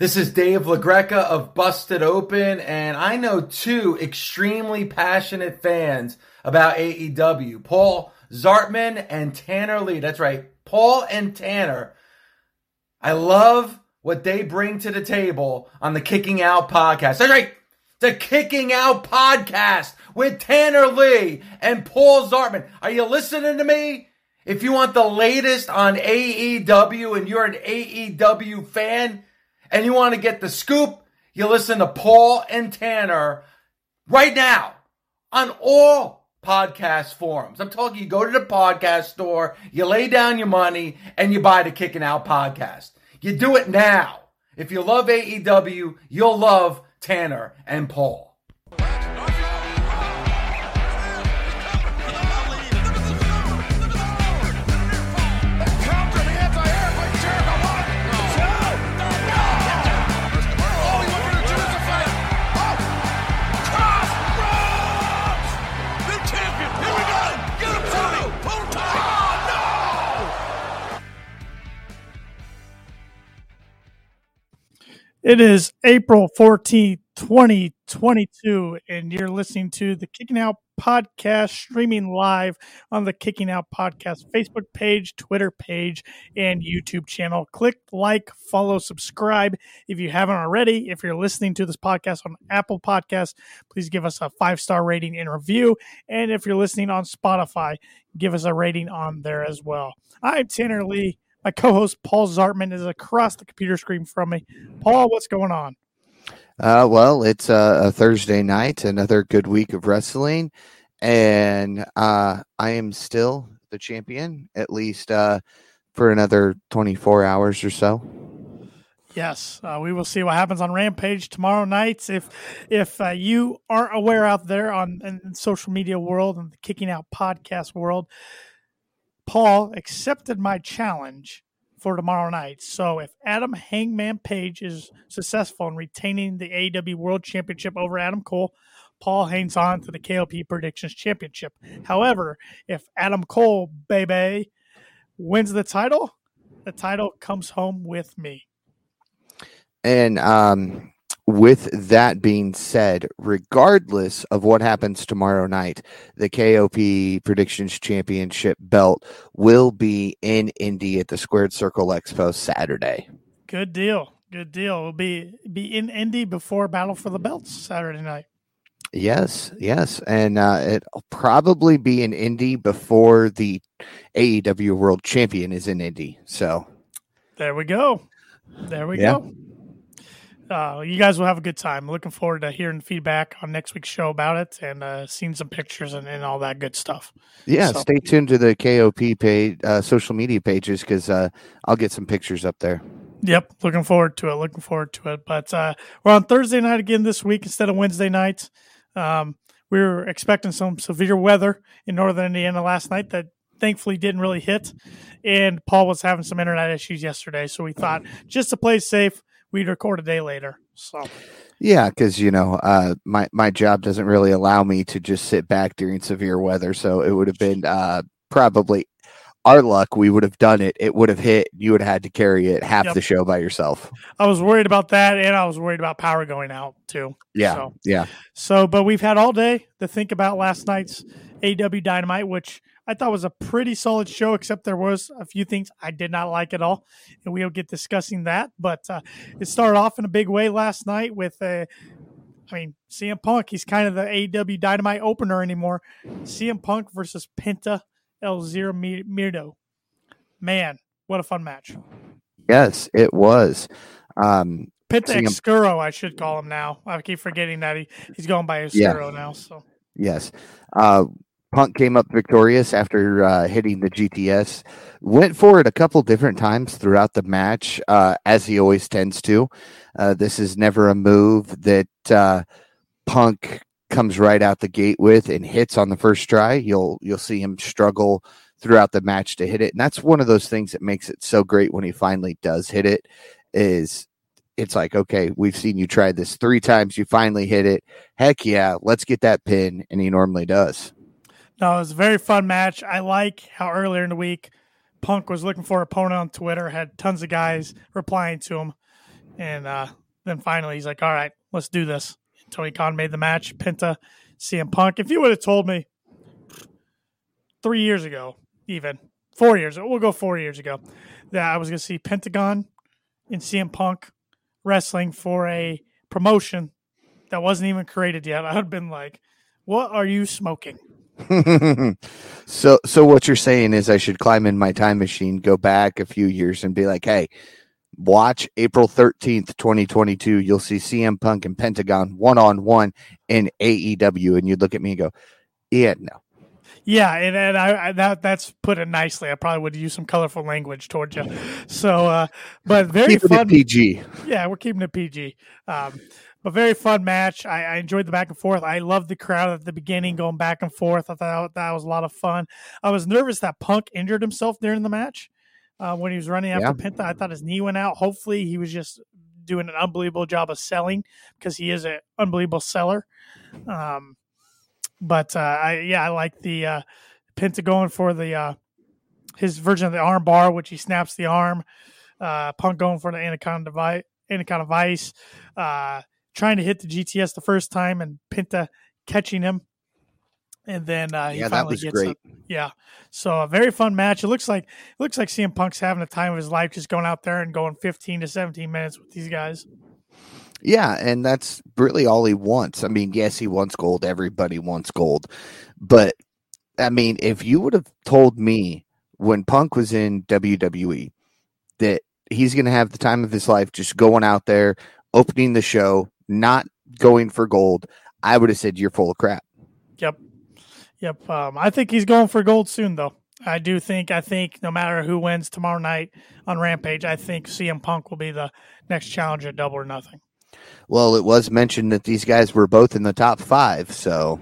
This is Dave LaGreca of Busted Open, and I know two extremely passionate fans about AEW Paul Zartman and Tanner Lee. That's right, Paul and Tanner. I love what they bring to the table on the Kicking Out podcast. That's right, the Kicking Out podcast with Tanner Lee and Paul Zartman. Are you listening to me? If you want the latest on AEW and you're an AEW fan, and you want to get the scoop, you listen to Paul and Tanner right now on all podcast forums. I'm talking you go to the podcast store, you lay down your money, and you buy the Kicking Out podcast. You do it now. If you love AEW, you'll love Tanner and Paul. It is April 14th, 2022, and you're listening to the Kicking Out podcast streaming live on the Kicking Out podcast Facebook page, Twitter page, and YouTube channel. Click like, follow, subscribe if you haven't already. If you're listening to this podcast on Apple Podcasts, please give us a five star rating and review. And if you're listening on Spotify, give us a rating on there as well. I'm Tanner Lee my co-host Paul Zartman is across the computer screen from me. Paul, what's going on? Uh, well, it's a, a, Thursday night, another good week of wrestling, and uh, I am still the champion, at least uh, for another 24 hours or so. Yes, uh, we will see what happens on Rampage tomorrow night. If if uh, you aren't aware out there on in social media world and the Kicking Out podcast world, Paul accepted my challenge for tomorrow night. So if Adam Hangman Page is successful in retaining the AW World Championship over Adam Cole, Paul hangs on to the KOP Predictions Championship. However, if Adam Cole, baby, wins the title, the title comes home with me. And um, with that being said, regardless of what happens tomorrow night, the KOP Predictions Championship belt will be in Indy at the Squared Circle Expo Saturday. Good deal. Good deal. It'll be be in Indy before Battle for the Belts Saturday night. Yes, yes, and uh, it'll probably be in Indy before the AEW World Champion is in Indy. So there we go. There we yeah. go uh, you guys will have a good time. Looking forward to hearing feedback on next week's show about it and uh, seeing some pictures and, and all that good stuff. Yeah, so. stay tuned to the KOP page, uh, social media pages because uh, I'll get some pictures up there. Yep, looking forward to it. Looking forward to it. But uh, we're on Thursday night again this week instead of Wednesday night. Um, we were expecting some severe weather in northern Indiana last night that thankfully didn't really hit. And Paul was having some internet issues yesterday, so we thought just to play safe, we'd record a day later. So yeah, because you know, uh, my my job doesn't really allow me to just sit back during severe weather, so it would have been uh, probably our luck. We would have done it. It would have hit. You would have had to carry it half yep. the show by yourself. I was worried about that, and I was worried about power going out too. Yeah, so, yeah. So, but we've had all day to think about last night's AW Dynamite, which I thought was a pretty solid show, except there was a few things I did not like at all, and we'll get discussing that. But uh, it started off in a big way last night with a. I mean, CM Punk, he's kind of the AEW Dynamite opener anymore. CM Punk versus Penta El Zero Miedo. Man, what a fun match. Yes, it was. Um, Penta CM- I should call him now. I keep forgetting that he, he's going by Oscuro yeah. now. So Yes. Uh, Punk came up victorious after uh, hitting the GTS. Went for it a couple different times throughout the match, uh, as he always tends to. Uh, this is never a move that uh, Punk comes right out the gate with and hits on the first try. You'll you'll see him struggle throughout the match to hit it, and that's one of those things that makes it so great when he finally does hit it. Is it's like, okay, we've seen you try this three times. You finally hit it. Heck yeah, let's get that pin. And he normally does. No, it was a very fun match. I like how earlier in the week, Punk was looking for an opponent on Twitter, had tons of guys replying to him. And uh, then finally, he's like, "All right, let's do this." Tony Khan made the match. Penta, CM Punk. If you would have told me three years ago, even four years, we'll go four years ago, that I was going to see Pentagon and CM Punk wrestling for a promotion that wasn't even created yet, I would have been like, "What are you smoking?" so so what you're saying is I should climb in my time machine, go back a few years and be like, "Hey, watch April 13th, 2022, you'll see CM Punk and Pentagon one on one in AEW and you'd look at me and go, "Yeah, no." Yeah, and, and I, I, that that's put it nicely. I probably would use some colorful language towards you. So, uh, but very Keep fun. PG. Yeah, we're keeping it PG. Um, but very fun match. I, I, enjoyed the back and forth. I loved the crowd at the beginning going back and forth. I thought that was a lot of fun. I was nervous that Punk injured himself during the match uh, when he was running after yeah. Penta. I thought his knee went out. Hopefully, he was just doing an unbelievable job of selling because he is an unbelievable seller. Um, but uh, I yeah, I like the uh, Penta going for the uh, his version of the arm bar, which he snaps the arm. Uh, Punk going for the anaconda device, anaconda vice. Uh, trying to hit the GTS the first time and Penta catching him. And then uh, he yeah, finally gets great. It. Yeah, so a very fun match. It looks like it looks like CM Punk's having the time of his life, just going out there and going 15 to 17 minutes with these guys. Yeah, and that's really all he wants. I mean, yes, he wants gold. Everybody wants gold, but I mean, if you would have told me when Punk was in WWE that he's going to have the time of his life, just going out there, opening the show, not going for gold, I would have said you're full of crap. Yep. Yep. Um, I think he's going for gold soon, though. I do think, I think no matter who wins tomorrow night on Rampage, I think CM Punk will be the next challenger at double or nothing. Well, it was mentioned that these guys were both in the top five. So,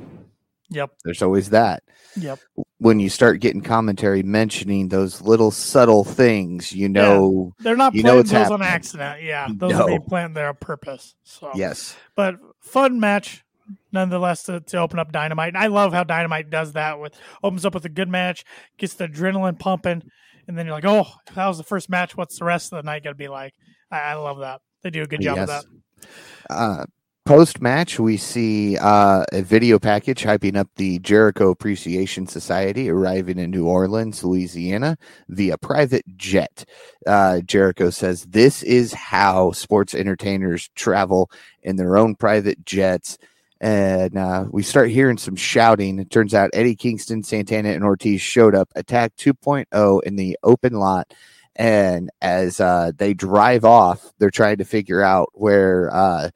yep. There's always that. Yep. When you start getting commentary mentioning those little subtle things, you know yeah, they're not you know those happening. on accident. Yeah, those no. are being planted there on purpose. So yes, but fun match nonetheless to, to open up Dynamite. And I love how Dynamite does that with opens up with a good match, gets the adrenaline pumping, and then you're like, oh, that was the first match. What's the rest of the night going to be like? I, I, love that. They do a good job yes. of that. Uh, Post match, we see uh, a video package hyping up the Jericho Appreciation Society arriving in New Orleans, Louisiana via private jet. Uh, Jericho says this is how sports entertainers travel in their own private jets. And uh, we start hearing some shouting. It turns out Eddie Kingston, Santana, and Ortiz showed up, Attack 2.0 in the open lot. And as uh, they drive off, they're trying to figure out where uh,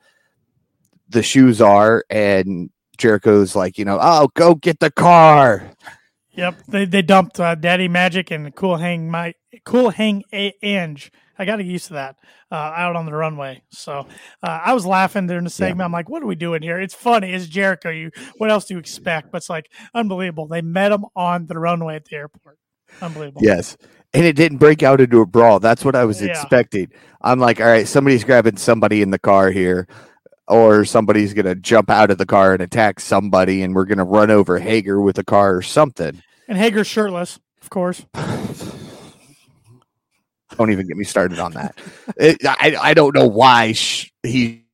the shoes are and Jericho's like, you know, oh, go get the car. Yep, they they dumped uh, Daddy Magic and Cool Hang my Cool Hang a- Ange. I got to get used to that uh, out on the runway. So uh, I was laughing during the segment. Yeah. I'm like, what are we doing here? It's funny. It's Jericho. You what else do you expect? But it's like unbelievable. They met him on the runway at the airport. Unbelievable. Yes. And it didn't break out into a brawl. That's what I was yeah. expecting. I'm like, all right, somebody's grabbing somebody in the car here or somebody's going to jump out of the car and attack somebody, and we're going to run over Hager with a car or something. And Hager's shirtless, of course. don't even get me started on that. It, I I don't know why sh- he.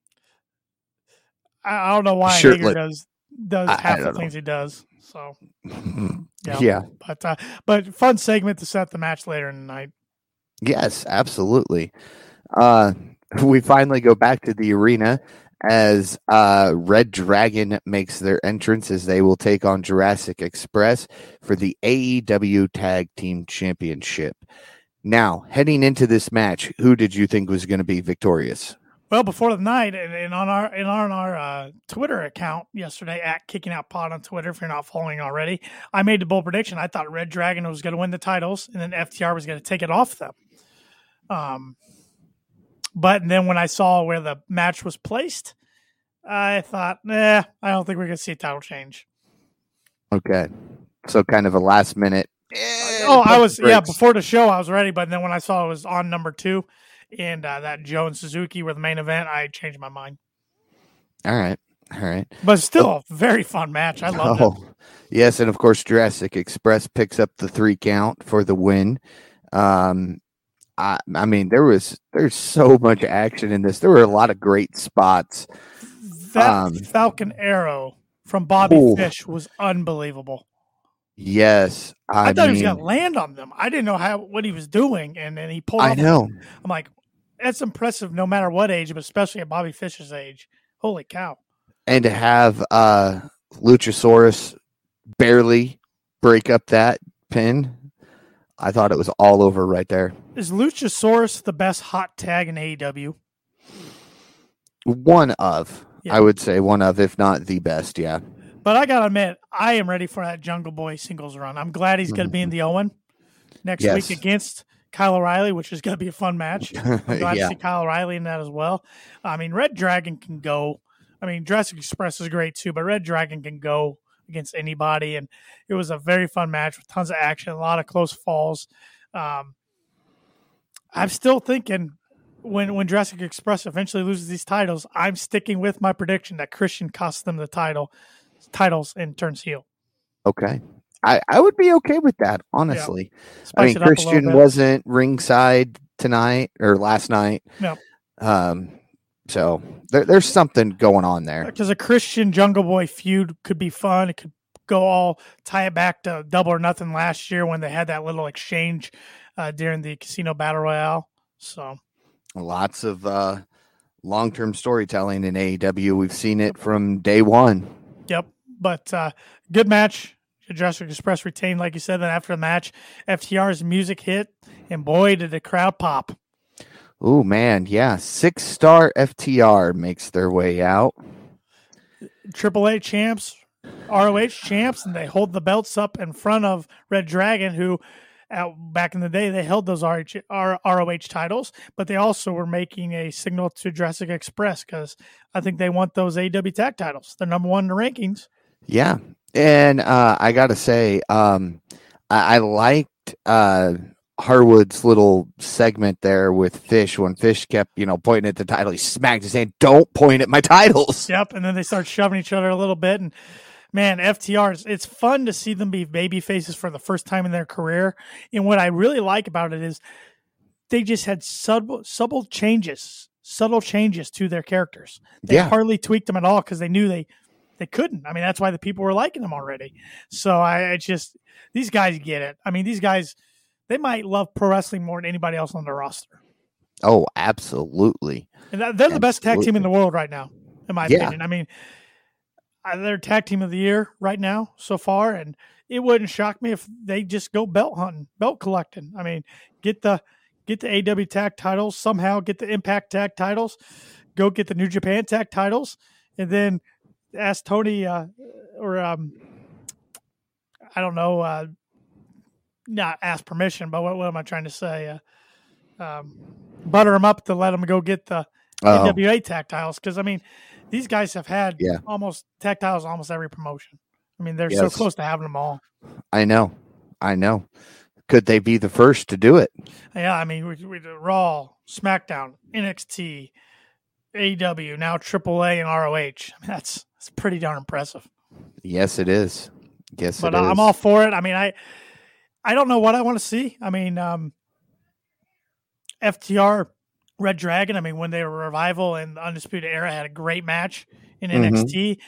I don't know why shirtless. Hager does does half the things he does. So yeah, yeah. but uh, but fun segment to set the match later in the night. Yes, absolutely. Uh, we finally go back to the arena as uh, Red Dragon makes their entrance as they will take on Jurassic Express for the AEW Tag Team Championship. Now, heading into this match, who did you think was going to be victorious? Well, before the night, and, on our and on our uh, Twitter account yesterday at Kicking Out Pod on Twitter, if you're not following already, I made the bold prediction. I thought Red Dragon was going to win the titles, and then FTR was going to take it off them. Um, but then when I saw where the match was placed, I thought, nah, I don't think we're going to see a title change. Okay. So kind of a last minute. Eh, oh, I was, breaks. yeah, before the show, I was ready. But then when I saw it was on number two and uh, that Joe and Suzuki were the main event, I changed my mind. All right. All right. But still oh. a very fun match. I love oh, it. Yes. And of course, Jurassic Express picks up the three count for the win. Um, I, I mean, there was there's so much action in this. There were a lot of great spots. That Um, Falcon Arrow from Bobby. Fish was unbelievable. Yes, I, I, thought he was mean, going to land on them. I didn't know how what he was doing, and then he pulled. I know. I'm like, that's impressive, no matter what age, but especially at Bobby Fish's age. Holy cow! and to have uh Luchasaurus barely break up that pin, I thought it was all over right there. Is Luchasaurus the best hot tag in AEW? One of, Yeah. I would say, one of, if not the best. Yeah, But I gotta admit, I am ready for that Jungle Boy singles run. I'm glad he's gonna be in the Owen next Mm-hmm. Yes. week against Kyle O'Reilly, which is gonna be a fun match. I'm glad yeah, to see Kyle O'Reilly in that as well. I mean, Red Dragon can go. I mean, Jurassic Express is great too, but Red Dragon can go against anybody, and it was a very fun match with tons of action, a lot of close falls. Um, I'm still thinking when when Jurassic Express eventually loses these titles, I'm sticking with my prediction that Christian costs them the title titles and turns heel. okay. I, I would be okay with that, honestly. I mean, it up a little Christian wasn't ringside tonight or last night. No. Um, so there, there's something going on there. because a Christian Jungle Boy feud could be fun. It could go all tie it back to Double or Nothing last year when they had that little exchange uh, during the Casino Battle Royale. So Lots of uh, long term storytelling in AEW. We've seen it from day one. Yep. But uh, good match. Jurassic Express retained, like you said. Then after the match, FTR's music hit, and boy, did the crowd pop. Oh man, yeah. Six star FTR makes their way out. Triple A champs, ROH champs, and they hold the belts up in front of Red Dragon, who uh, back in the day they held those RH, R, ROH titles, but they also were making a signal to Jurassic Express because I think they want those AW tag titles. They're number one in the rankings. Yeah. And uh, I gotta say, um, I, I liked uh Harwood's little segment there with Fish when Fish kept, you know, pointing at the title. He smacked his hand, don't point at my titles. Yep, and then they start shoving each other a little bit, and man, FTR, it's, it's fun to see them be baby faces for the first time in their career. And what I really like about it is they just had subtle, subtle changes, subtle changes to their characters. They Yeah. hardly tweaked them at all because they knew they they couldn't. I mean, that's why the people were liking them already. So I, I just these guys get it. I mean, these guys they might love pro wrestling more than anybody else on the roster. Oh, absolutely. And they're the best tag team in the world right now, in my Yeah. opinion. I mean, they're tag team of the year right now so far, and it wouldn't shock me if they just go belt hunting, belt collecting. I mean, get the get the AW tag titles somehow, get the Impact tag titles, go get the New Japan tag titles, and then ask Tony uh, or um, I don't know, uh, not ask permission, but what, what am I trying to say? Uh, um, butter them up to let them go get the Oh, NWA tactiles because I mean these guys have had Yeah. almost tactiles almost every promotion. I mean they're so close to having them all. I know. I know. Could they be the first to do it? Yeah, I mean we, we Raw, SmackDown, NXT, AW, now AAA and ROH. I mean that's that's pretty darn impressive. Yes, it is. Yes, it is. But I'm all for it. I mean I I don't know what I want to see. I mean um FTR Red Dragon. I mean when they were revival and Undisputed Era had a great match in. NXT.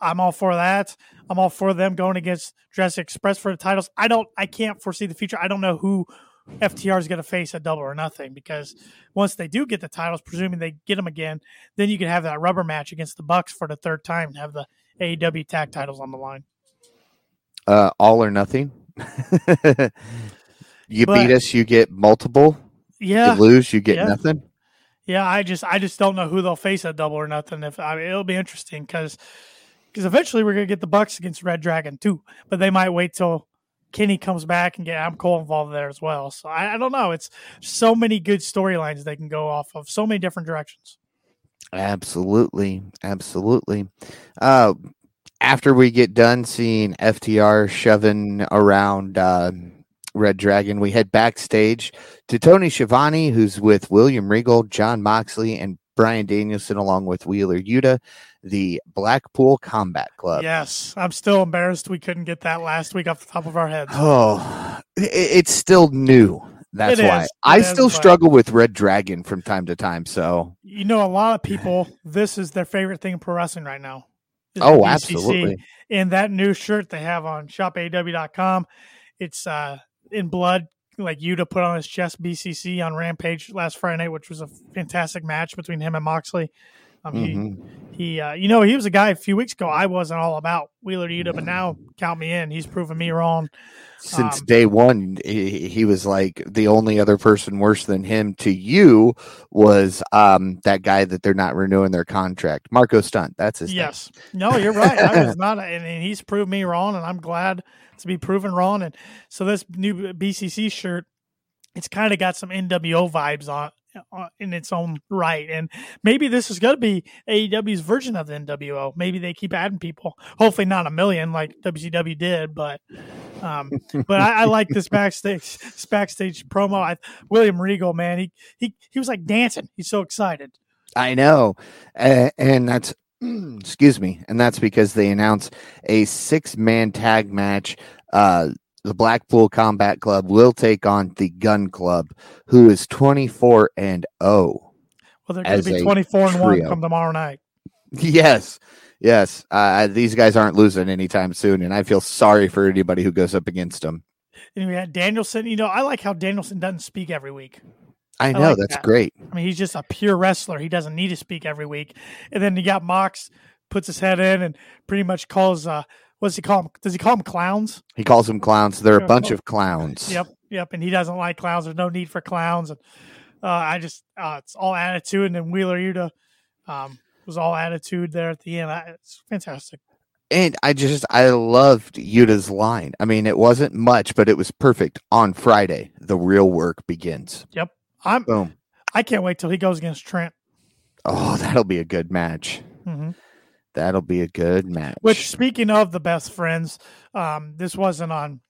I'm all for that. I'm all for them going against Jurassic Express for the titles. I don't. I can't foresee the future. I don't know who FTR is going to face at Double or Nothing because once they do get the titles, presuming they get them again, then you can have that rubber match against the Bucks for the third time and have the AEW tag titles on the line. uh, all or nothing. you But- beat us, you get multiple. Yeah, You lose, you get Yeah. nothing. yeah. I just, I just don't know who they'll face at Double or Nothing. If I mean, it'll be interesting because, because eventually we're going to get the Bucks against Red Dragon too, but they might wait till Kenny comes back and get Adam Cole involved there as well. So I, I don't know. It's so many good storylines they can go off of, so many different directions. Absolutely, absolutely. Uh, after we get done seeing FTR shoving around uh, Red Dragon, we head backstage to Tony Schiavone, who's with William Regal, Jon Moxley, and Bryan Danielson, along with Wheeler Yuta, the Blackpool Combat Club. Yes, I'm still embarrassed we couldn't get that last week off the top of our heads. Oh, it's still new. That's It why is, I is, still but- struggle with Red Dragon from time to time. So, You know, a lot of people, this is their favorite thing in pro wrestling right now. The oh, BCC. absolutely. And that new shirt they have on shopaw.com, it's uh, in blood, like you to put on his chest BCC on Rampage last Friday night, which was a fantastic match between him and Moxley. Um, Mhm. He, he uh, you know, he was a guy a few weeks ago I wasn't all about Wheeler Yuta, but now count me in. He's proven me wrong. Since Um, day one, he, he was like the only other person worse than him to you was um, that guy that they're not renewing their contract, Marko Stunt. That's his name. Yes. No, you're right. I was not, and, and he's proved me wrong, and I'm glad to be proven wrong. And so this new BCC shirt, it's kind of got some NWO vibes on in its own right, and maybe this is going to be AEW's version of the NWO. Maybe they keep adding people. Hopefully, not a million like WCW did, but. Um, but I, I like this backstage backstage promo. I, William Regal, man, he he he was like dancing. He's so excited. I know, A- and that's excuse me, and that's because they announced a six-man tag match. Uh, the Blackpool Combat Club will take on the Gun Club, who is twenty-four and oh. Well, they're going to be 24 and 1 trio. come tomorrow night. Yes, yes. Uh, these guys aren't losing anytime soon, and I feel sorry for anybody who goes up against them. And we had Danielson. You know, I like how Danielson doesn't speak every week. I know like that's that. great. I mean, he's just a pure wrestler. He doesn't need to speak every week. And then you got Mox puts his head in and pretty much calls. uh What does he call them? Does he call them clowns? He calls them clowns. They're a bunch of clowns. Yep, yep. And he doesn't like clowns. There's no need for clowns. And uh, I just, uh, it's all attitude. And then Wheeler Yuta um, was all attitude there at the end. I, it's fantastic. And I just I loved Yuta's line. I mean, it wasn't much, but it was perfect. On Friday, the real work begins. Yep. I'm, Boom. I can't wait till he goes against Trent. Oh, that'll be a good match. hmm That'll be a good match. Which, speaking of the best friends, um, this wasn't on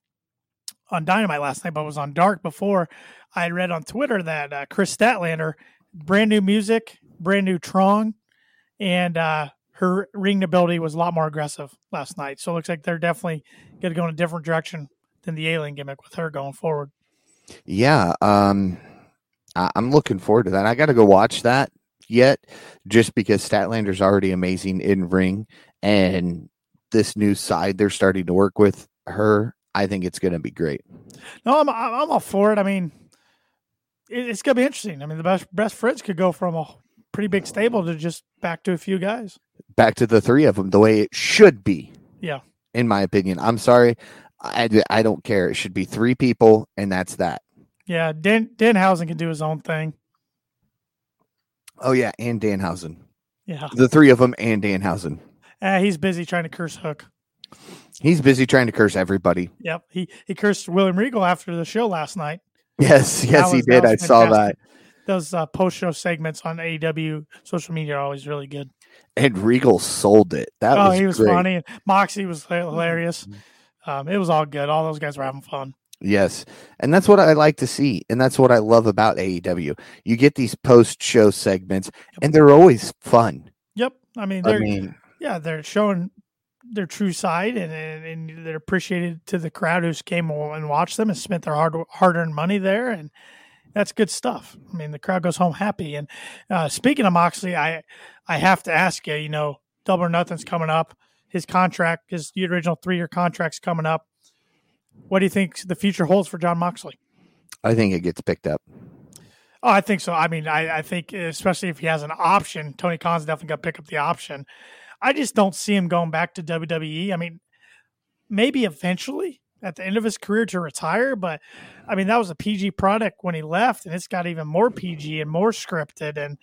on Dynamite last night, but was on Dark before. I read on Twitter that uh, Kris Statlander, brand new music, brand new Trong, and uh, her ring ability was a lot more aggressive last night. So it looks like they're definitely going to go in a different direction than the alien gimmick with her going forward. yeah, um, I, I'm looking forward to that. I got to go watch that yet, just because Statlander's already amazing in ring, and this new side they're starting to work with her. I think it's going to be great. No, I'm I'm all for it. I mean, it's going to be interesting. I mean, the best best friends could go from a pretty big stable to just back to a few guys. Back to the three of them, the way it should be. Yeah. in my opinion. I'm sorry. I, I don't care. It should be three people, and that's that. Yeah, Dan Danhausen can do his own thing. Oh, yeah. And Danhausen. Yeah, The three of them and Danhausen. uh, he's busy trying to curse Hook. He's busy trying to curse everybody. Yep, he he cursed William Regal after the show last night. Yes, yes, he did. I was saw that. Those uh, post show segments on AEW social media are always really good. And Regal sold it. That oh, was he was great. funny. Moxie was hilarious. Um, it was all good. All those guys were having fun. Yes. And that's what I like to see. And that's what I love about AEW. You get these post show segments, and they're always fun. Yep. I mean, they're mean, yeah, they're showing their true side, and, and and they're appreciated to the crowd who's came and watched them and spent their hard hard earned money there, and that's good stuff. I mean, the crowd goes home happy. And uh, speaking of Moxley, I I have to ask you, you know, Double or Nothing's coming up. His contract, his the original three year contract's coming up. What do you think the future holds for Jon Moxley? I think it gets picked up. Oh, I think so. I mean, I, I think especially if he has an option, Tony Khan's definitely got to pick up the option. I just don't see him going back to WWE. I mean, maybe eventually at the end of his career to retire, but I mean, that was a PG product when he left, and it's got even more PG and more scripted and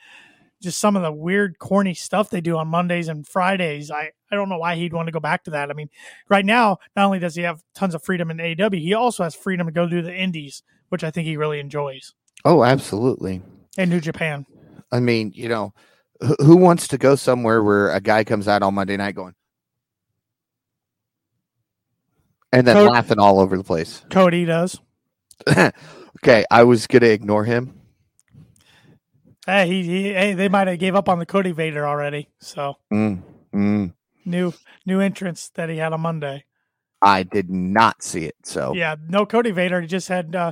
just some of the weird, corny stuff they do on Mondays and Fridays. I, I don't know why he'd want to go back to that. I mean, right now, not only does he have tons of freedom in AW, he also has freedom to go do the indies, which I think he really enjoys, Oh, absolutely. and New Japan. I mean, you know, who wants to go somewhere where a guy comes out on Monday night going, and then Coach- laughing all over the place? Cody does. okay, I was gonna ignore him. Hey, he, he hey, they might have gave up on the Cody Vader already. So Mm, mm. new new entrance that he had on Monday. I did not see it. So Yeah, no Cody Vader. He just had uh,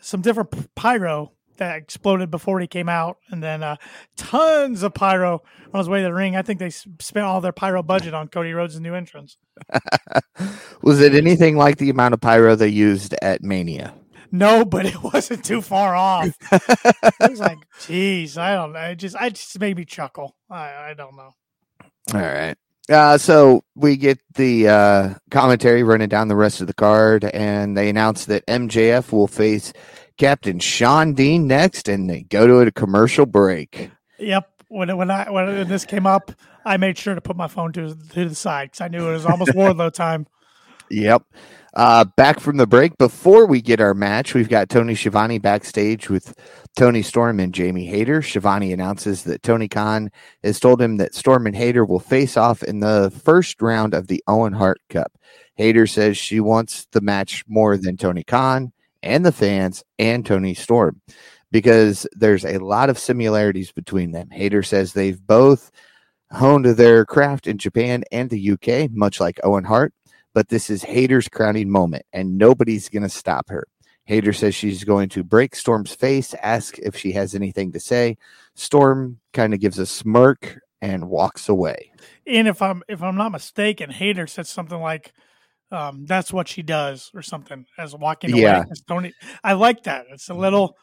some different pyro that exploded before he came out, and then uh, tons of pyro on his way to the ring. I think they spent all their pyro budget on Cody Rhodes' new entrance. Was it anything like the amount of pyro they used at Mania? No, but it wasn't too far off. it was like, geez, I don't know. It just, I just made me chuckle. I, I don't know. All right. Uh, so we get the uh, commentary running down the rest of the card, and they announce that MJF will face Captain Shawn Dean next, and they go to a commercial break. Yep. When when I when this came up, I made sure to put my phone to to the side because I knew it was almost Wardlow time. Yep. Uh, back from the break, before we get our match, we've got Tony Schiavone backstage with Toni Storm and Jamie Hayter. Schiavone announces that Tony Khan has told him that Storm and Hayter will face off in the first round of the Owen Hart Cup. Hayter says she wants the match more than Tony Khan and the fans and Toni Storm because there's a lot of similarities between them. Hayter says they've both honed their craft in Japan and the UK, much like Owen Hart but this is Hayter's crowning moment, and nobody's going to stop her. Hayter says she's going to break Storm's face, ask if she has anything to say. Storm kind of gives a smirk and walks away. And if I'm if I'm not mistaken, Hayter said something like, um, "That's what she does" or something as walking Yeah. away. Tony, I like that. It's a little,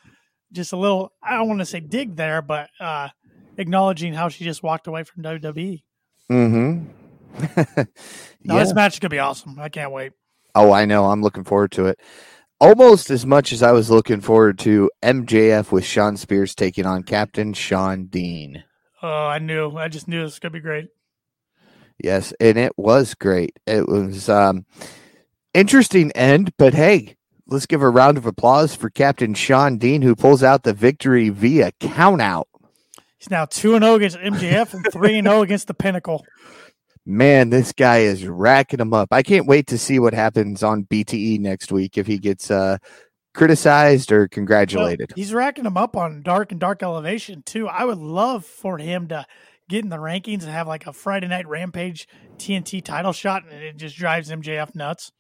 just a little. I don't want to say dig there, but uh, acknowledging how she just walked away from WWE. Mm-hmm. No, this match is gonna be awesome. I can't wait. Oh, I know. I'm looking forward to it. Almost as much as I was looking forward to MJF with Shawn Spears taking on Captain Shawn Dean. Oh, I knew. I just knew this was gonna be great. Yes, and it was great. It was um interesting end, but hey, let's give a round of applause for Captain Shawn Dean who pulls out the victory via countout. He's now two and zero against MJF and three and zero against the Pinnacle. Man, this guy is racking them up. I can't wait to see what happens on BTE next week if he gets uh criticized or Well, congratulated. he's racking them up on Dark and Dark Elevation too. I would love for him to get in the rankings and have like a Friday Night Rampage TNT title shot, and it just drives MJF nuts.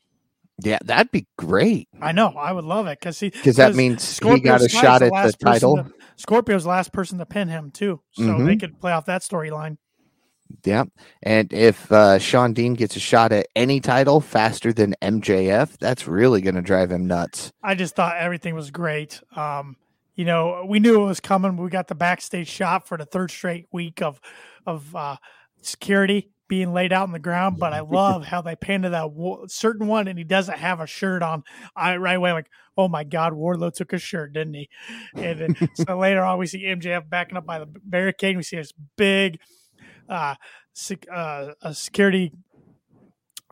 yeah, that'd be great I know, I would love it because he because that means he got a shot at the title. to- Scorpio's last person to pin him too, so Mhm. they could play off that storyline. Yeah. And if uh, Shawn Dean gets a shot at any title faster than MJF, that's really going to drive him nuts. I just thought everything was great. Um, you know, we knew it was coming. We got the backstage shot for the third straight week of of uh, security being laid out on the ground. But I love how they panned to that wo- certain one, and he doesn't have a shirt on. I right away like, oh my god, Wardlow took his shirt, didn't he? And then, so later on, we see MJF backing up by the barricade. We see this big uh, sec- uh, a security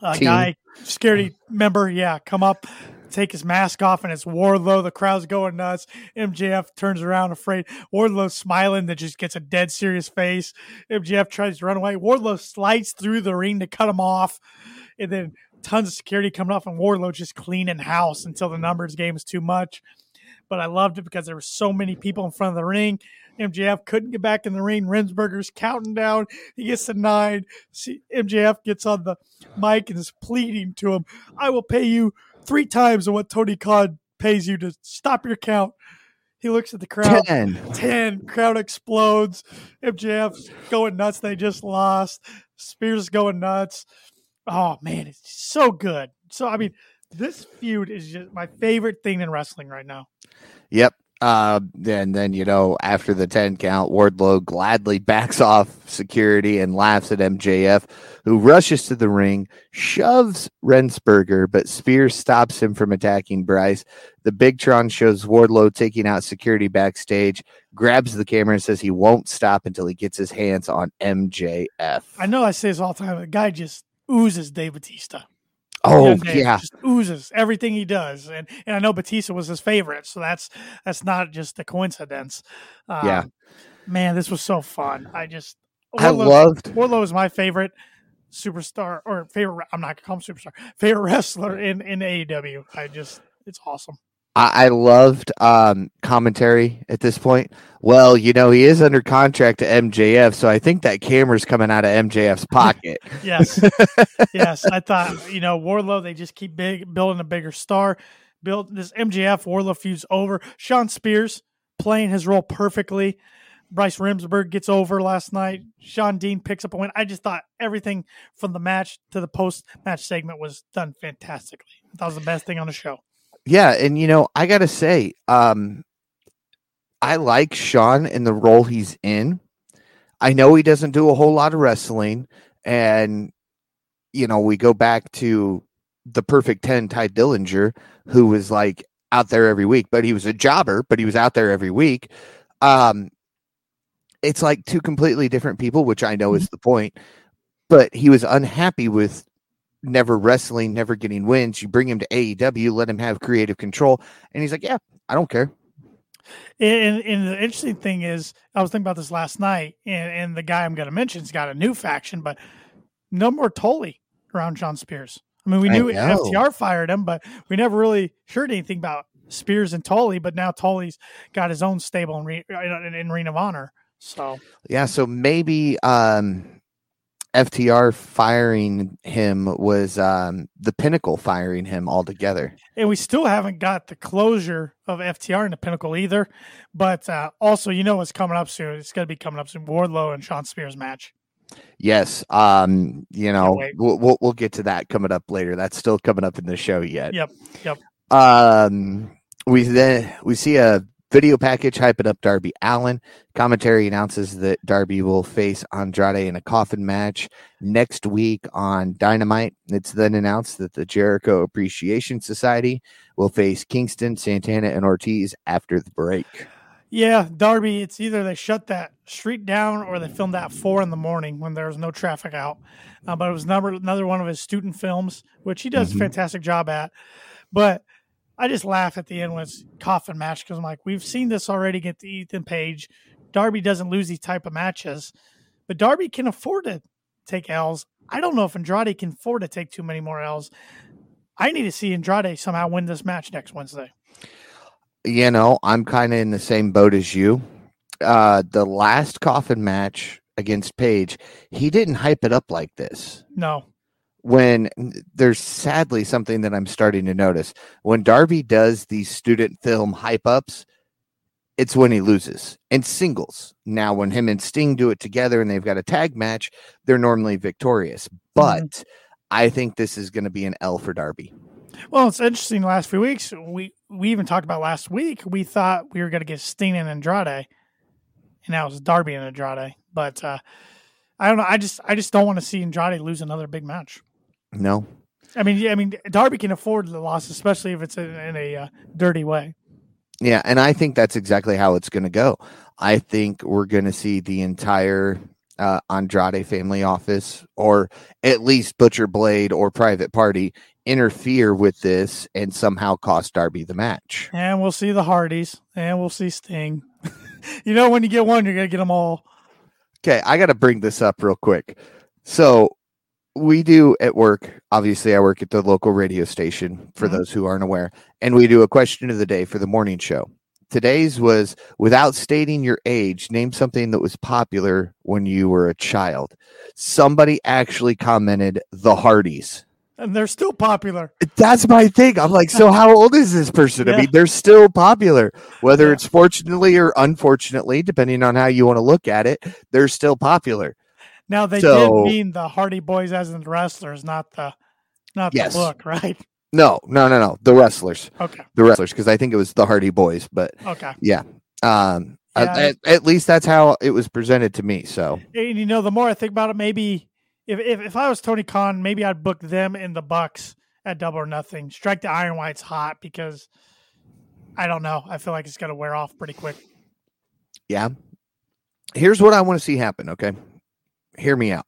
uh, guy, security member, yeah, come up, take his mask off, and it's Wardlow. The crowd's going nuts. MJF turns around, afraid. Wardlow smiling, that just gets a dead serious face. MJF tries to run away. Wardlow slides through the ring to cut him off, and then tons of security coming off, and Wardlow just cleaning house until the numbers game is too much. But I loved it because there were so many people in front of the ring. MJF couldn't get back in the ring. Remsburg's counting down. He gets to nine. See, MJF gets on the mic and is pleading to him, I will pay you three times of what Tony Khan pays you to stop your count. He looks at the crowd. 10. 10. Crowd explodes. MJF's going nuts. They just lost. Spears going nuts. Oh, man, it's so good. So, I mean, this feud is just my favorite thing in wrestling right now. Yep. Uh, and then, you know, after the 10 count, Wardlow gladly backs off security and laughs at MJF, who rushes to the ring, shoves Remsburg, but Spears stops him from attacking Bryce. The Big Tron shows Wardlow taking out security backstage, grabs the camera, and says he won't stop until he gets his hands on MJF. I know I say this all the time. The guy just oozes Dave Batista. Oh, yeah. just oozes everything he does, and and I know Batista was his favorite, so that's that's not just a coincidence. Um, Yeah. man, this was so fun. I just I Wardlow- loved Wardlow is my favorite superstar or favorite. I'm not gonna call him superstar. Favorite wrestler in in AEW. I just it's awesome. I, I loved um, commentary at this point. Well, you know, he is under contract to MJF, so I think that camera's coming out of MJF's pocket. Yes, yes. I thought you know Wardlow. They just keep big building a bigger star. built this MJF Wardlow feud's over. Shawn Spears playing his role perfectly. Bryce Remsburg gets over last night. Shawn Dean picks up a win. I just thought everything from the match to the post match segment was done fantastically. That was the best thing on the show. Yeah, and you know, I gotta say, um, I like Shawn in the role he's in. I know he doesn't do a whole lot of wrestling, and you know, we go back to the perfect 10 Tye Dillinger, who was like out there every week, but he was a jobber, but he was out there every week. Um, it's like two completely different people, which I know is the point, but he was unhappy with never wrestling, never getting wins. You bring him to AEW, let him have creative control, and he's like, Yeah, I don't care. And, and the interesting thing is, I was thinking about this last night, and, and the guy I'm going to mention's got a new faction, but no more Tully around Shawn Spears. I mean, we knew. FTR fired him, but we never really heard anything about Spears and Tully. But now Tully's got his own stable in, Re- in, in Ring of Honor. So Yeah, so maybe um FTR firing him was um the pinnacle firing him altogether. And we still haven't got the closure of FTR in the pinnacle either. But uh, also, you know what's coming up soon? It's going to be coming up soon. Wardlow and Shawn Spears match. Yes, um, you know, we'll, we'll we'll get to that coming up later. That's still coming up in the show yet. Yep. Yep. Um, we then we see a video package hyping up Darby Allin. Commentary announces that Darby will face Andrade in a coffin match next week on Dynamite. It's then announced that the Jericho Appreciation Society will face Kingston, Santana, and Ortiz after the break. Yeah, Darby, it's either they shut that street down or they filmed that four in the morning when there was no traffic out. Uh, but it was number, another one of his student films, which he does Mhm. a fantastic job at. But I just laugh at the end when it's coffin match because I'm like, we've seen this already get to Ethan Page. Darby doesn't lose these type of matches, but Darby can afford to take L's. I don't know if Andrade can afford to take too many more L's. I need to see Andrade somehow win this match next Wednesday. you know, I'm kind of in the same boat as you. Uh, the last coffin match against Page, he didn't hype it up like this. No, When there's sadly something that I'm starting to notice when Darby does these student film hype ups, it's when he loses in singles. Now, when him and Sting do it together and they've got a tag match, they're normally victorious. But I think this is going to be an L for Darby. Well, it's interesting. The last few weeks, we we even talked about last week. We thought we were going to get Steen and Andrade, and now it's Darby and Andrade. But uh, I don't know. I just I just don't want to see Andrade lose another big match. No, I mean, yeah, I mean, Darby can afford the loss, especially if it's in, in a uh, dirty way. Yeah, and I think that's exactly how it's going to go. I think we're going to see the entire uh, Andrade family office, or at least Butcher Blade or Private Party, interfere with this and somehow cost Darby the match. And we'll see the Hardys, and we'll see Sting. you know, when you get one, you're going to get them all. Okay, I got to bring this up real quick. So we do at work. Obviously, I work at the local radio station. For Mhm. those who aren't aware, and we do a question of the day for the morning show. Today's was without stating your age, name something that was popular when you were a child. Somebody actually commented the Hardys. And they're still popular. That's my thing. I'm like, so how old is this person? Yeah. I mean, they're still popular, whether Yeah. it's fortunately or unfortunately, depending on how you want to look at it. They're still popular. Now they So- did mean the Hardy Boys as in the wrestlers, not the not Yes. the book, right? No, no, no, no. The wrestlers, Okay, the wrestlers, because I think it was the Hardy Boys, but okay. um, Yeah, at, at, at least that's how it was presented to me. So And you know, the more I think about it, maybe if if, if I was Tony Khan, maybe I'd book them in the Bucks at Double or Nothing. Strike the Iron Whites hot because I don't know. I feel like it's gonna wear off pretty quick. yeah, here's what I want to see happen. Okay, hear me out.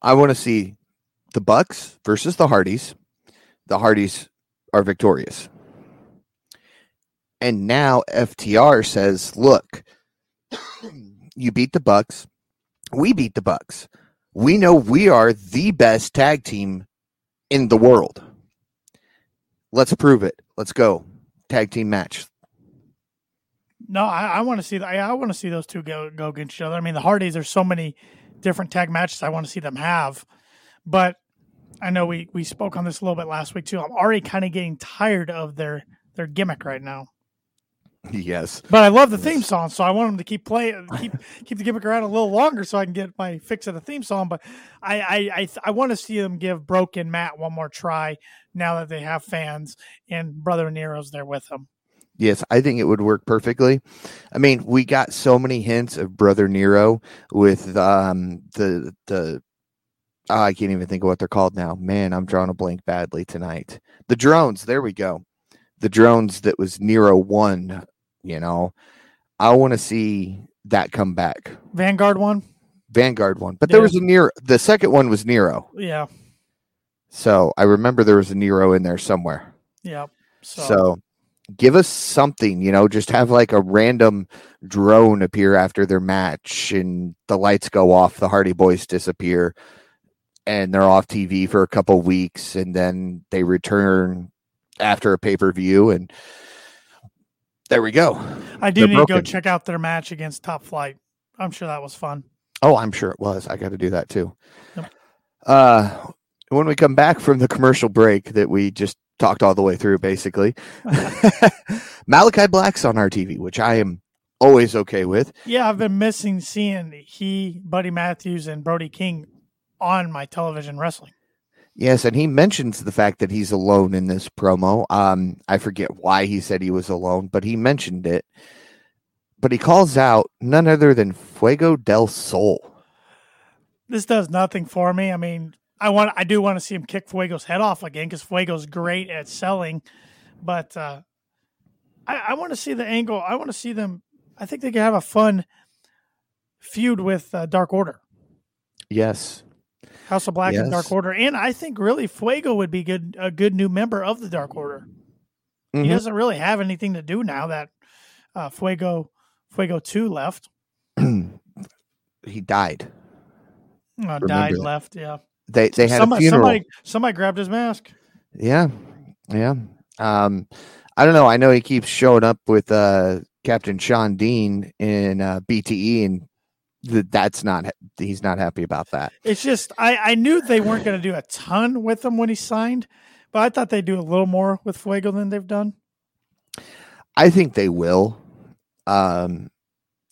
I want to see the Bucks versus the Hardys. The Hardys are victorious. And now FTR says, "Look, you beat the Bucks. We beat the Bucks. We know we are the best tag team in the world. Let's prove it. Let's go. Tag team match. No, I, I want to see. I, I want to see those two go go against each other. I mean, the Hardys. There's so many different tag matches I want to see them have, but I know we we spoke on this a little bit last week too. I'm already kind of getting tired of their their gimmick right now. Yes. But I love the theme song, so I want them to keep playing, keep keep the gimmick around a little longer, so I can get my fix of the theme song. But I I I, I want to see them give Broken Matt one more try now that they have fans and Brother Nero's there with them. Yes, I think it would work perfectly. I mean, we got so many hints of Brother Nero with um the the oh, I can't even think of what they're called now. Man, I'm drawing a blank badly tonight. The drones, there we go. The drones that was Nero one, you know. I want to see that come back. Vanguard one, Vanguard one. But there was a Nero the second one was Nero. yeah, So I remember there was a Nero in there somewhere. yeah. So, So, give us something, you know, just have like a random drone appear after their match and the lights go off, the Hardy Boys disappear and they're off TV for a couple weeks and then they return after a pay-per-view and there we go. I do they're need to go check out their match against Top Flight. I'm sure that was fun. Oh, I'm sure it was. I got to do that too. Yep. Uh when we come back from the commercial break that we just talked all the way through basically. Malachi Black's on our TV, which I am always okay with. Yeah, I've been missing seeing he, Buddy Matthews, and Brody King on my television wrestling. Yes, and he mentions the fact that he's alone in this promo. Um, I forget why he said he was alone, but he mentioned it. But he calls out none other than Fuego del Sol. This does nothing for me. I mean, I want, I do want to see him kick Fuego's head off again because Fuego's great at selling, but uh, I, I want to see the angle. I want to see them. I think they could have a fun feud with uh, Dark Order, Yes. House of Black and Dark Order, and I think really Fuego would be good, a good new member of the Dark Order. He Mhm. doesn't really have anything to do now that uh, Fuego Fuego Two left, he died. uh, died, that. left. Yeah, They they had somebody, a funeral. somebody somebody grabbed his mask. Yeah. Yeah. Um I don't know. I know he keeps showing up with uh Captain Shawn Dean in uh BTE and th- that's not he's not happy about that. It's just I I knew they weren't going to do a ton with him when he signed, but I thought they'd do a little more with Fuego than they've done. I think they will. Um